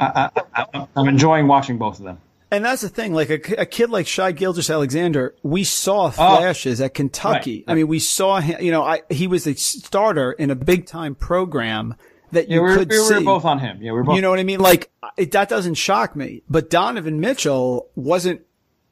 I, I, I'm enjoying watching both of them. And that's the thing, like a, a kid like Shai Gilgeous-Alexander, we saw oh. flashes oh, at Kentucky. Right. I mean, we saw him, you know, I, he was a starter in a big time program that you yeah, could we see. We were both on him. Yeah, we are both. You know what I mean? Like it, that doesn't shock me, but Donovan Mitchell wasn't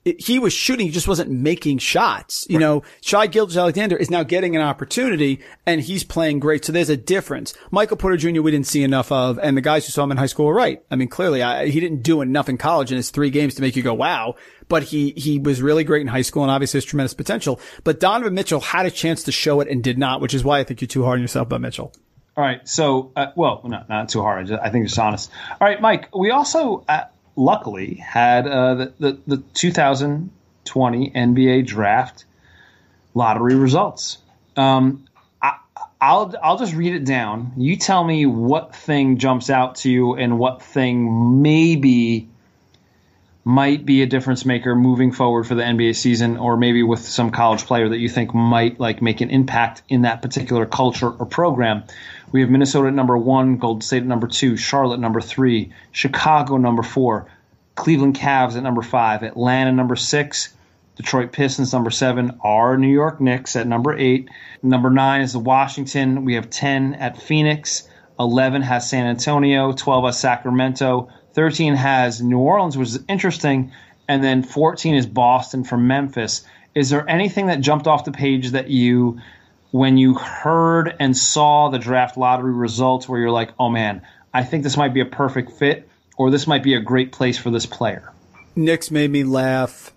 it, he was shooting, he just wasn't making shots. You right. know, Shai Gilgeous-Alexander is now getting an opportunity and he's playing great. So there's a difference. Michael Porter Jr. we didn't see enough of, and the guys who saw him in high school were right. I mean, clearly, I, he didn't do enough in college in his three games to make you go, wow. But he, he was really great in high school and obviously has tremendous potential. But Donovan Mitchell had a chance to show it and did not, which is why I think you're too hard on yourself about Mitchell. All right. So, uh, well, no, not too hard. I think just honest. All right, Mike, we also, uh, luckily had uh, the, the, the 2000 20 NBA draft lottery results. Um, I, I'll I'll just read it down. You tell me what thing jumps out to you and what thing maybe might be a difference maker moving forward for the NBA season, or maybe with some college player that you think might like make an impact in that particular culture or program. We have Minnesota at number one, Golden State at number two, Charlotte number three, Chicago number four, Cleveland Cavs at number five, Atlanta number six, Detroit Pistons number seven, our New York Knicks at number eight. Number nine is the Washington. We have 10 at Phoenix. 11 has San Antonio. 12 has Sacramento. 13 has New Orleans, which is interesting. And then 14 is Boston from Memphis. Is there anything that jumped off the page that you, when you heard and saw the draft lottery results, where you're like, oh man, I think this might be a perfect fit, or this might be a great place for this player? Knicks made me laugh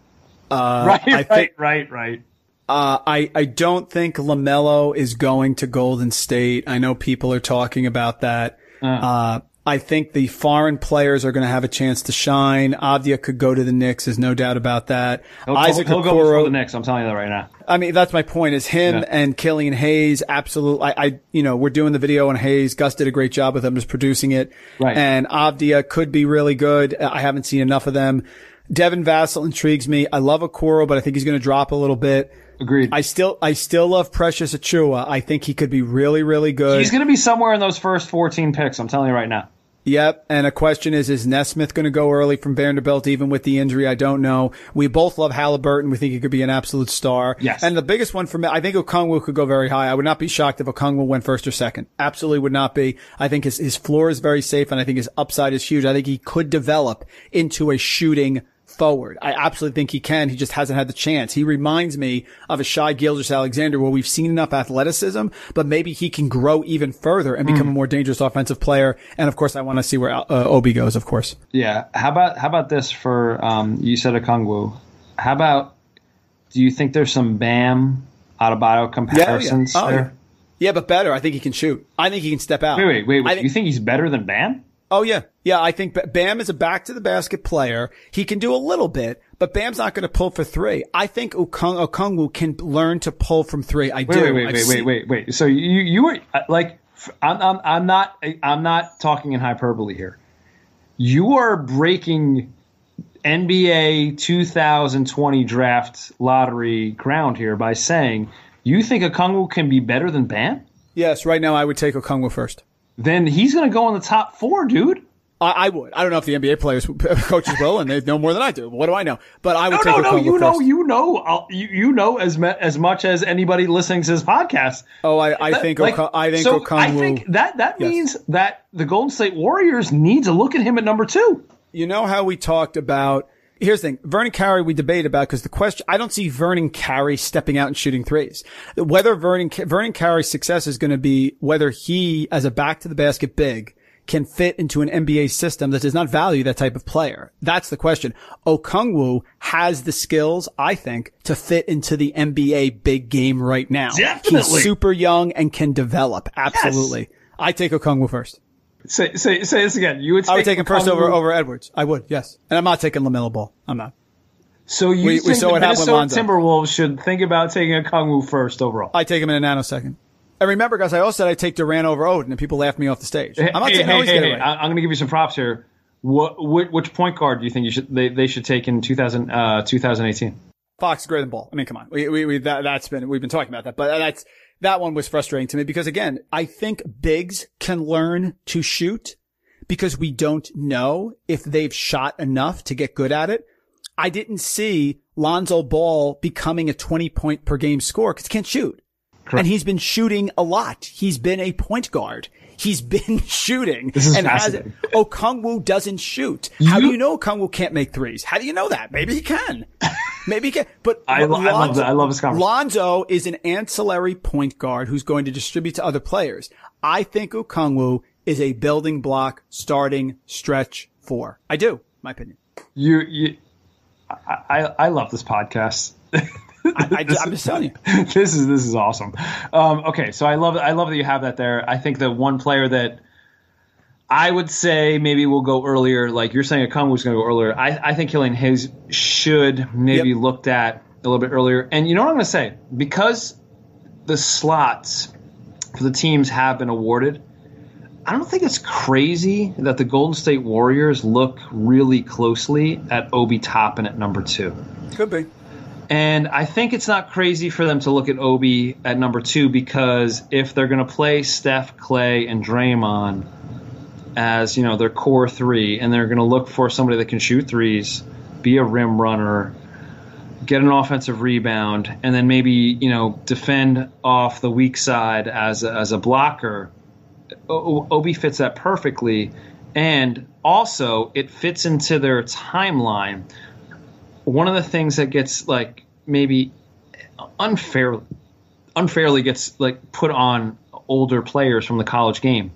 uh, right, I right, think, right, right. Uh, I, I don't think LaMelo is going to Golden State. I know people are talking about that. Uh, uh I think the foreign players are going to have a chance to shine. Avdija could go to the Knicks. There's no doubt about that. He'll, Isaac he'll, he'll go before the Knicks. I'm telling you that right now. I mean, that's my point is him yeah. and Killian Hayes. Absolutely. I, I, you know, we're doing the video on Hayes. Gus did a great job with him just producing it. Right. And Avdija could be really good. I haven't seen enough of them. Devin Vassell intrigues me. I love Okoro, but I think he's going to drop a little bit. Agreed. I still, I still love Precious Achiuwa. I think he could be really, really good. He's going to be somewhere in those first 14 picks. I'm telling you right now. Yep. And a question is, is Nesmith going to go early from Vanderbilt, even with the injury? I don't know. We both love Halliburton. We think he could be an absolute star. Yes. And the biggest one for me, I think Okongwu could go very high. I would not be shocked if Okongwu went first or second. Absolutely would not be. I think his, his floor is very safe and I think his upside is huge. I think he could develop into a shooting forward. I absolutely think he can. He just hasn't had the chance. He reminds me of a Shai Gilgeous-Alexander where we've seen enough athleticism, but maybe he can grow even further and become mm. a more dangerous offensive player. And of course, I want to see where uh, Obi goes, of course. Yeah. How about, how about this for, um, you said a Okongwu. How about, do you think there's some Bam Adebayo comparisons yeah, yeah. Oh, there? Yeah. yeah. but better. I think he can shoot. I think he can step out. Wait, wait, wait. wait. Think, you think he's better than Bam? Oh yeah. Yeah, I think Bam is a back to the basket player. He can do a little bit, but Bam's not going to pull for three. I think Okong, Okongwu can learn to pull from three. I wait, do. Wait, wait, wait, wait, wait, wait. So you, you were uh, like, I'm, I'm, I'm not, I'm not talking in hyperbole here. You are breaking NBA 2020 draft lottery ground here by saying you think Okongwu can be better than Bam? Yes, right now I would take Okongwu first then he's going to go in the top four, dude. I, I, would. I don't know if the NBA players, coaches will, and they know more than I do. What do I know? But I would no, take no, no. You know, first. you know, I'll, you you know as me, as much as anybody listening to his podcast. Oh, I, I that, think like, I think so I think that that yes. means that the Golden State Warriors need to look at him at number two. You know how we talked about here's the thing. Vernon Carey, we debate about because the question, I don't see Vernon Carey stepping out and shooting threes. Whether Vernon, Vernon Carey's success is going to be whether he, as a back to the basket big, can fit into an NBA system that does not value that type of player. That's the question. Okongwu has the skills, I think, to fit into the NBA big game right now. Definitely. He's super young and can develop. Absolutely. I take Okongwu first. Say, say, say this again. You would take I would take him first over, over Edwards. I would, yes. And I'm not taking LaMelo Ball. I'm not. So you We- we saw the what happened with Minnesota Timberwolves should think about taking Okongwu first overall? I take him in a nanosecond. And remember, guys, I also said I take Durant over Oden, and people laughed me off the stage. I'm not hey, saying hey, always hey, get hey. I- I'm going to give you some props here. What, which, which point guard do you think you should they, they should take in 2000, uh, 2018? Fox greater than Ball. I mean, come on. We, we, we, that, that's been, we've been talking about that, but that's, that one was frustrating to me because again, I think bigs can learn to shoot because we don't know if they've shot enough to get good at it. I didn't see Lonzo Ball becoming a 20 point per game scorer because he can't shoot. And he's been shooting a lot. He's been a point guard. He's been shooting. This is and has fascinating. Okongwu doesn't shoot. How do you know Okongwu can't make threes? How do you know that? Maybe he can. Maybe can. But I lo- I love that. I love this conversation. Lonzo is an ancillary point guard who's going to distribute to other players. I think Okongwu is a building block starting stretch four. I do, my opinion. You, you, I, I, I love this podcast. I, am just telling you. this is this is awesome. Um, okay, so I love I love that you have that there. I think the one player that I would say maybe we'll go earlier, like you're saying, Okongwu's going to go earlier. I, I think Killian Hayes should maybe looked at a little bit earlier. And you know what I'm going to say? Because the slots for the teams have been awarded, I don't think it's crazy that the Golden State Warriors look really closely at Obi Toppin at number two. Could be. And I think it's not crazy for them to look at Obi at number two because if they're going to play Steph, Clay, and Draymond as you know their core three, and they're going to look for somebody that can shoot threes, be a rim runner, get an offensive rebound, and then maybe you know defend off the weak side as a, as a blocker. Obi fits that perfectly, and also it fits into their timeline one of the things that gets like maybe unfairly unfairly gets like put on older players from the college game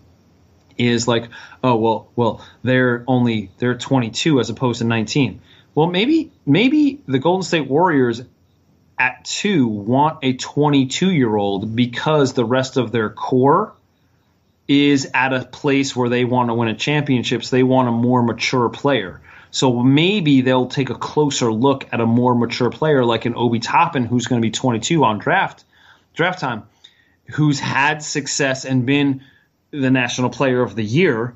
is like oh well well they're only they're 22 as opposed to 19 well maybe maybe the golden state warriors at 2 want a 22 year old because the rest of their core is at a place where they want to win a championship so they want a more mature player. So maybe they'll take a closer look at a more mature player like an Obi Toppin, who's going to be 22 on draft draft time, who's had success and been the national player of the year,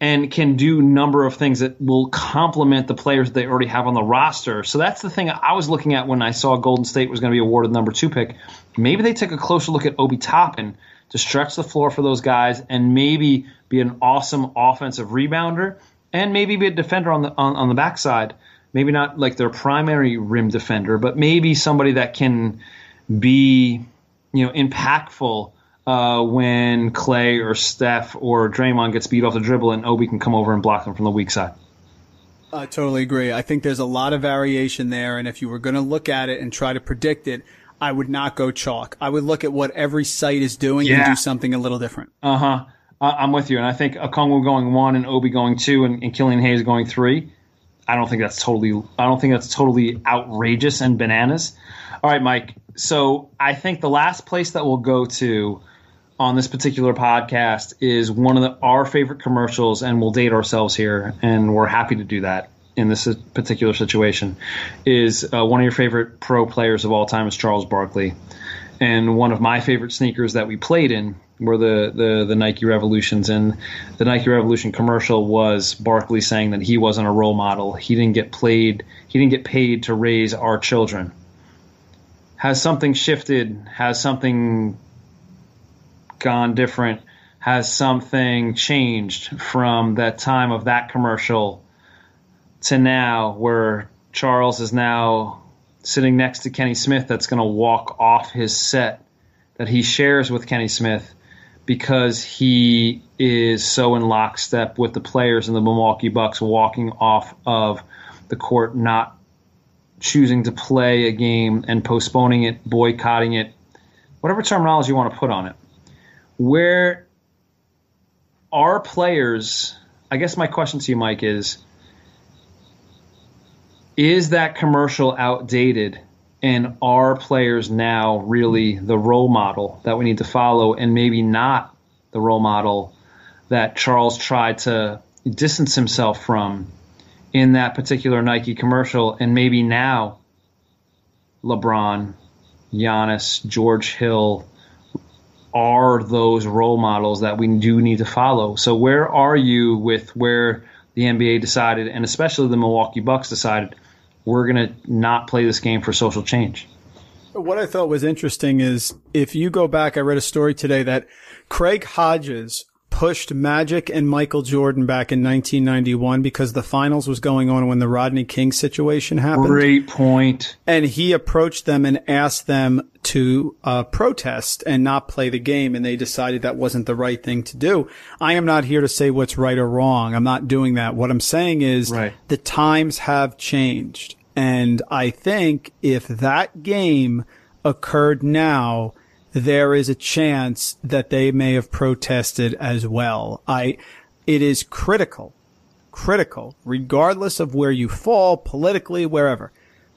and can do number of things that will complement the players they already have on the roster. So that's the thing I was looking at when I saw Golden State was going to be awarded number two pick. Maybe they take a closer look at Obi Toppin to stretch the floor for those guys and maybe be an awesome offensive rebounder and maybe be a defender on the on, on the backside. Maybe not like their primary rim defender, but maybe somebody that can be, you know, impactful uh, when Clay or Steph or Draymond gets beat off the dribble and Obi can come over and block them from the weak side. I totally agree. I think there's a lot of variation there, and if you were going to look at it and try to predict it, I would not go chalk. I would look at what every site is doing and do something a little different. Uh huh. I'm with you, and I think Okongwu going one and Obi going two and, and Killian Hayes going three. I don't think that's totally. I don't think that's totally outrageous and bananas. All right, Mike. So I think the last place that we'll go to on this particular podcast is one of the, our favorite commercials, and we'll date ourselves here, and we're happy to do that in this particular situation. Is uh, one of your favorite pro players of all time is Charles Barkley, and one of my favorite sneakers that we played in were the, the, the Nike Revolutions. And the Nike Revolution commercial was Barkley saying that he wasn't a role model. He didn't get played. He didn't get paid to raise our children. Has something shifted? Has something gone different? Has something changed from that time of that commercial to now, where Charles is now sitting next to Kenny Smith that's going to walk off his set that he shares with Kenny Smith because he is so in lockstep with the players in the Milwaukee Bucks walking off of the court not choosing to play a game and postponing it, boycotting it, whatever terminology you want to put on it. Where are players, I guess my question to you, Mike, is is that commercial outdated? And are players now really the role model that we need to follow and maybe not the role model that Charles tried to distance himself from in that particular Nike commercial? And maybe now LeBron, Giannis, George Hill are those role models that we do need to follow. So, where are you with where the NBA decided, and especially the Milwaukee Bucks decided, we're going to not play this game for social change? What I thought was interesting is if you go back, I read a story today that Craig Hodges pushed Magic and Michael Jordan back in 1991 because the finals was going on when the Rodney King situation happened. Great point. And he approached them and asked them to uh, protest and not play the game, and they decided that wasn't the right thing to do. I am not here to say what's right or wrong. I'm not doing that. What I'm saying is right. the times have changed. And I think if that game occurred now, there is a chance that they may have protested as well. I, it is critical, critical, regardless of where you fall politically, wherever.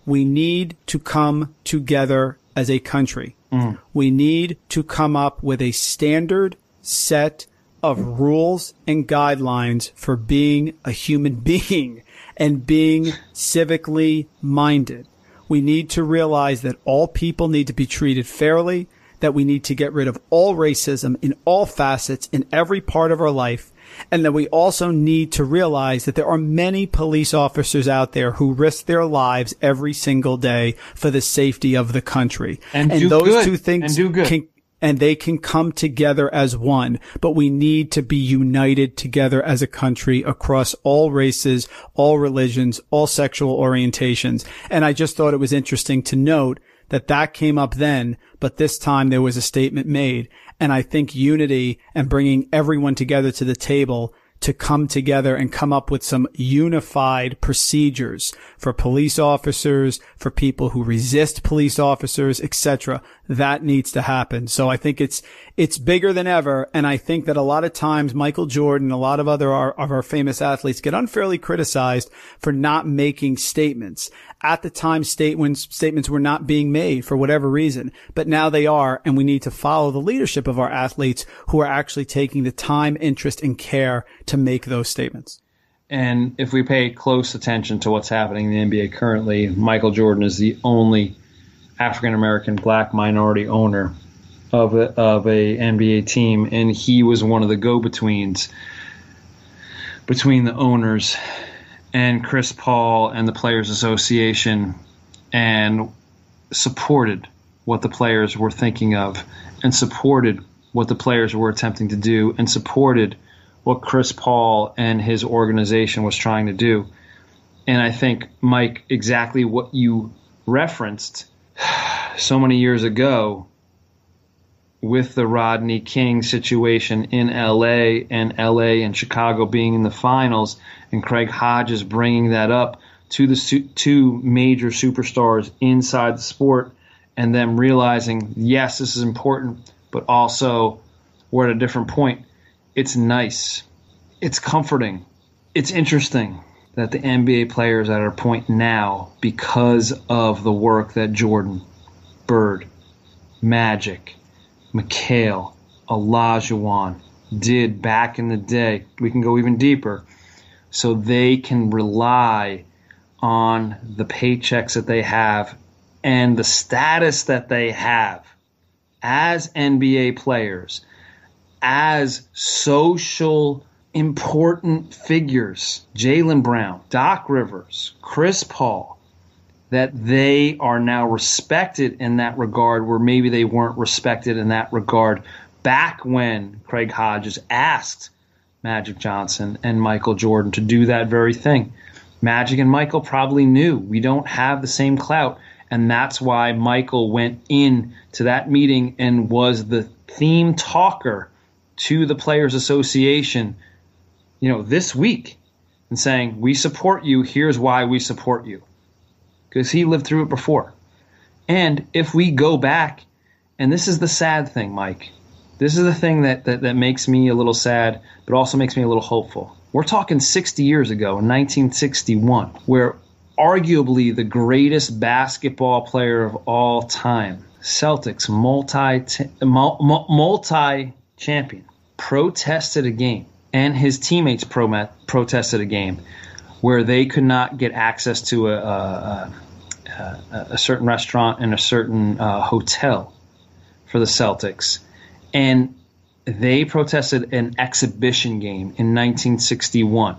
We need to come together as a country. Mm. We need to come up with a standard set of rules and guidelines for being a human being and being civically minded. We need to realize that all people need to be treated fairly, that we need to get rid of all racism in all facets in every part of our life. And that we also need to realize that there are many police officers out there who risk their lives every single day for the safety of the country. And do those good. two things And do good. can and they can come together as one, but we need to be united together as a country across all races, all religions, all sexual orientations. And I just thought it was interesting to note that that came up then, but this time there was a statement made. And I think unity and bringing everyone together to the table to come together and come up with some unified procedures for police officers, for people who resist police officers, etc. That needs to happen. So I think it's, it's bigger than ever. And I think that a lot of times Michael Jordan, a lot of other our, of our famous athletes get unfairly criticized for not making statements. At the time, statements, statements were not being made for whatever reason, but now they are. And we need to follow the leadership of our athletes who are actually taking the time, interest, and care to make those statements. And if we pay close attention to what's happening in the NBA currently, Michael Jordan is the only African American black minority owner of a, of a NBA team, and he was one of the go betweens between the owners and Chris Paul and the Players Association, and supported what the players were thinking of, and supported what the players were attempting to do, and supported what Chris Paul and his organization was trying to do. And I think, Mike, exactly what you referenced so many years ago with the Rodney King situation in LA and LA and Chicago being in the finals, and Craig Hodges bringing that up to the su- two major superstars inside the sport, and them realizing, yes, this is important, but also we're at a different point. It's nice, it's comforting, it's interesting that the NBA players at our point now because of the work that Jordan, Bird, Magic, McHale, Olajuwon did back in the day. We can go even deeper. So they can rely on the paychecks that they have and the status that they have as NBA players, as social important figures, Jaylen Brown, Doc Rivers, Chris Paul, that they are now respected in that regard where maybe they weren't respected in that regard back when Craig Hodges asked Magic Johnson and Michael Jordan to do that very thing. Magic and Michael probably knew we don't have the same clout, and that's why Michael went in to that meeting and was the theme talker to the Players Association, you know, this week and saying, We support you, here's why we support you. Because he lived through it before. And if we go back, and this is the sad thing, Mike, this is the thing that, that, that makes me a little sad, but also makes me a little hopeful. We're talking 60 years ago, in 1961, where arguably the greatest basketball player of all time, Celtics multi multi champion, protested a game, and his teammates pro- protested a game where they could not get access to a, a, a, certain restaurant and a certain uh, hotel for the Celtics, and they protested an exhibition game in 1961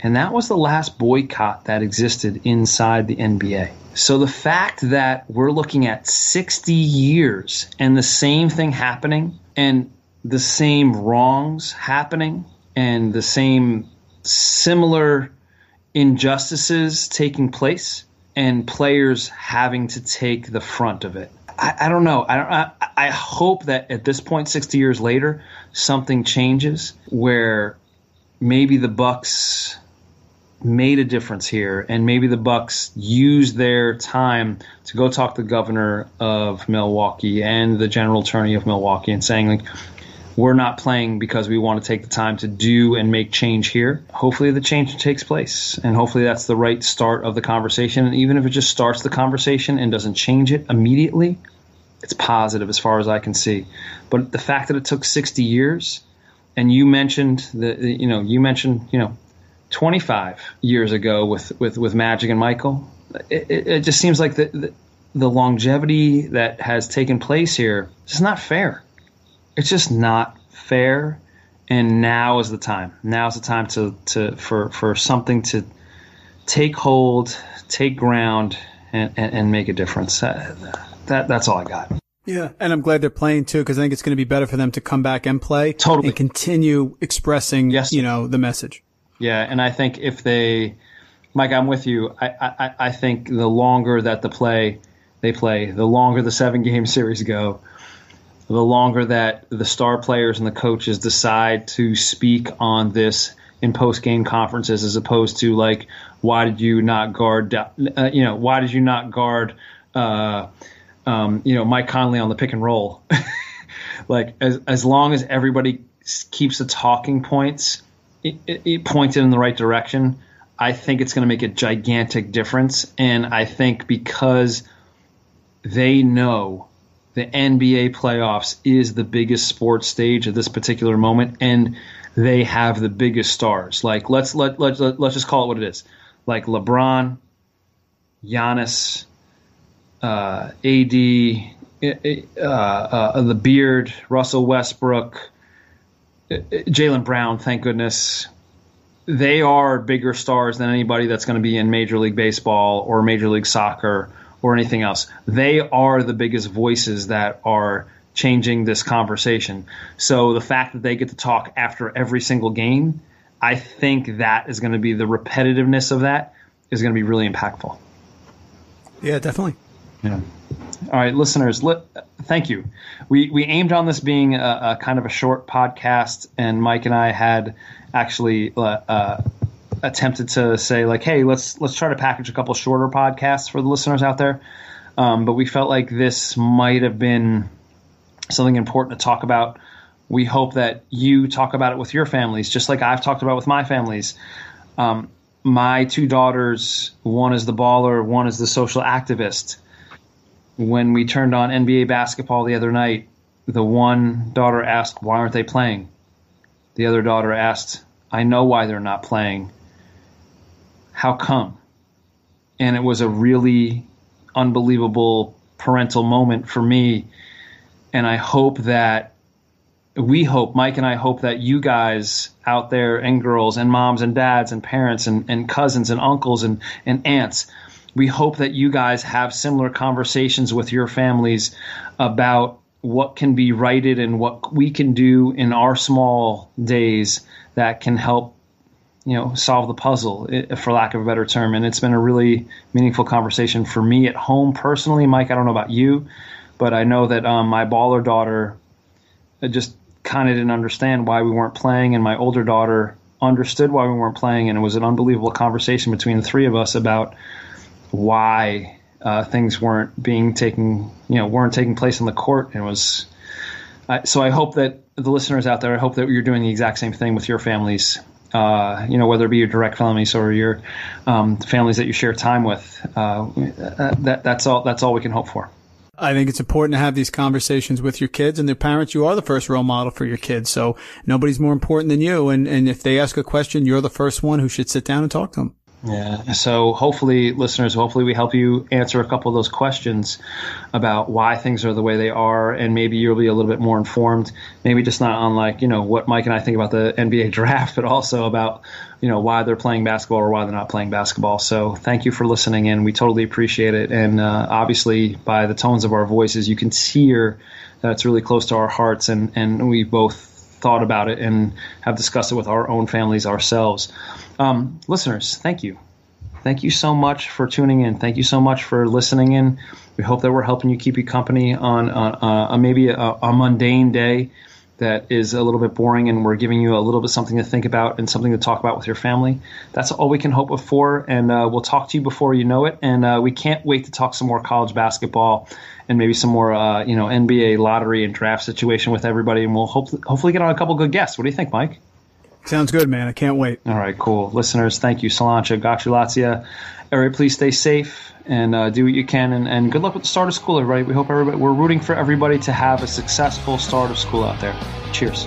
and that was the last boycott that existed inside the NBA. So the fact that we're looking at 60 years and the same thing happening and the same wrongs happening and the same similar injustices taking place and players having to take the front of it. I, I don't know. I, don't, I, I hope that at this point, 60 years later, something changes where maybe the Bucks made a difference here, and maybe the Bucks used their time to go talk to the governor of Milwaukee and the general attorney of Milwaukee, and saying like, we're not playing because we want to take the time to do and make change here. Hopefully, the change takes place, and hopefully, that's the right start of the conversation. And even if it just starts the conversation and doesn't change it immediately, it's positive as far as I can see. But the fact that it took 60 years, and you mentioned that you know, you mentioned, you know, 25 years ago with, with, with Magic and Michael. It, it, it just seems like the, the, the longevity that has taken place here is not fair. It's just not fair. And now is the time. Now is the time to, to for, for something to take hold, take ground, and, and, and make a difference. That, that, that's all I got. Yeah, and I'm glad they're playing too because I think it's going to be better for them to come back and play, totally, and continue expressing, yes, you know, the message. Yeah, and I think if they, Mike, I'm with you. I, I, I think the longer that the play they play, the longer the seven game series go, the longer that the star players and the coaches decide to speak on this in post game conferences, as opposed to like, why did you not guard, uh, you know, why did you not guard, uh, um, you know, Mike Conley on the pick and roll? like, as as long as everybody keeps the talking points it, it, pointed in the right direction. I think it's going to make a gigantic difference. And I think because they know the NBA playoffs is the biggest sports stage at this particular moment, and they have the biggest stars. Like let's let let, let let's just call it what it is. Like LeBron, Giannis, uh, AD, uh, uh, the Beard, Russell Westbrook, Jaylen Brown, thank goodness. They are bigger stars than anybody that's going to be in Major League Baseball or Major League Soccer or anything else. They are the biggest voices that are changing this conversation. So the fact that they get to talk after every single game, I think that is going to be the repetitiveness of that is going to be really impactful. Yeah, definitely. Yeah. All right, listeners, let, thank you. We we aimed on this being a, a, kind of a short podcast, and Mike and I had actually uh, uh, attempted to say like, hey, let's let's try to package a couple shorter podcasts for the listeners out there. Um, but we felt like this might have been something important to talk about. We hope that you talk about it with your families, just like I've talked about with my families. Um, my two daughters, one is the baller, one is the social activist when we turned on NBA basketball the other night, the one daughter asked, Why aren't they playing? The other daughter asked, I know why they're not playing. How come? And it was a really unbelievable parental moment for me. And I hope that we hope, Mike and I hope that you guys out there and girls and moms and dads and parents and, and cousins and uncles and, and aunts we hope that you guys have similar conversations with your families about what can be righted and what we can do in our small days that can help you know solve the puzzle for lack of a better term and it's been a really meaningful conversation for me at home personally mike i don't know about you but i know that um, my baller daughter just kind of didn't understand why we weren't playing and my older daughter understood why we weren't playing, and it was an unbelievable conversation between the three of us about why uh, things weren't being taken, you know, weren't taking place on the court. And it was uh, so. I hope that the listeners out there, I hope that you're doing the exact same thing with your families. Uh, you know, whether it be your direct families or your um, families that you share time with, uh, that, that's all. That's all we can hope for. I think it's important to have these conversations with your kids and their parents. You are the first role model for your kids. So nobody's more important than you. And, and if they ask a question, you're the first one who should sit down and talk to them. Yeah. So hopefully, listeners, hopefully we help you answer a couple of those questions about why things are the way they are, and maybe you'll be a little bit more informed. Maybe just not on like you know what Mike and I think about the NBA draft, but also about you know why they're playing basketball or why they're not playing basketball. So thank you for listening in. We totally appreciate it, and uh, obviously by the tones of our voices, you can hear that it's really close to our hearts, and and we both thought about it and have discussed it with our own families ourselves. Um, listeners, thank you. Thank you so much for tuning in. Thank you so much for listening in. We hope that we're helping you keep you company on, on uh, maybe a, a, mundane day that is a little bit boring, and we're giving you a little bit something to think about and something to talk about with your family. That's all we can hope for, and uh, we'll talk to you before you know it. And uh, we can't wait to talk some more college basketball and maybe some more, uh, you know, NBA lottery and draft situation with everybody. And we'll hope, hopefully get on a couple good guests. What do you think, Mike? Sounds good, man. I can't wait. All right, cool. Listeners, thank you. Salancha, Gratulatia. Everybody, please stay safe and uh, do what you can. And, and good luck with the start of school, everybody. We hope everybody, we're rooting for everybody to have a successful start of school out there. Cheers.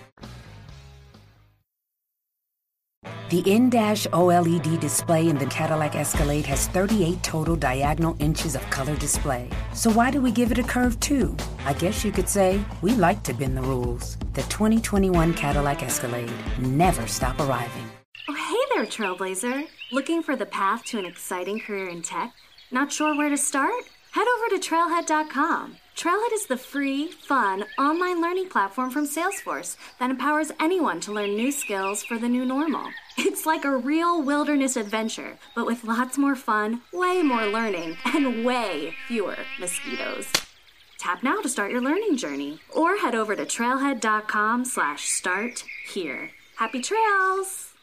The in-dash OLED display in the Cadillac Escalade has 38 total diagonal inches of color display. So why do we give it a curve too? I guess you could say we like to bend the rules. The 2021 Cadillac Escalade never stop arriving. Oh, hey there, Trailblazer. Looking for the path to an exciting career in tech? Not sure where to start? Head over to trailhead.com. Trailhead is the free, fun, online learning platform from Salesforce that empowers anyone to learn new skills for the new normal. It's like a real wilderness adventure, but with lots more fun, way more learning, and way fewer mosquitoes. Tap now to start your learning journey, or head over to trailhead.com slash start here. Happy trails!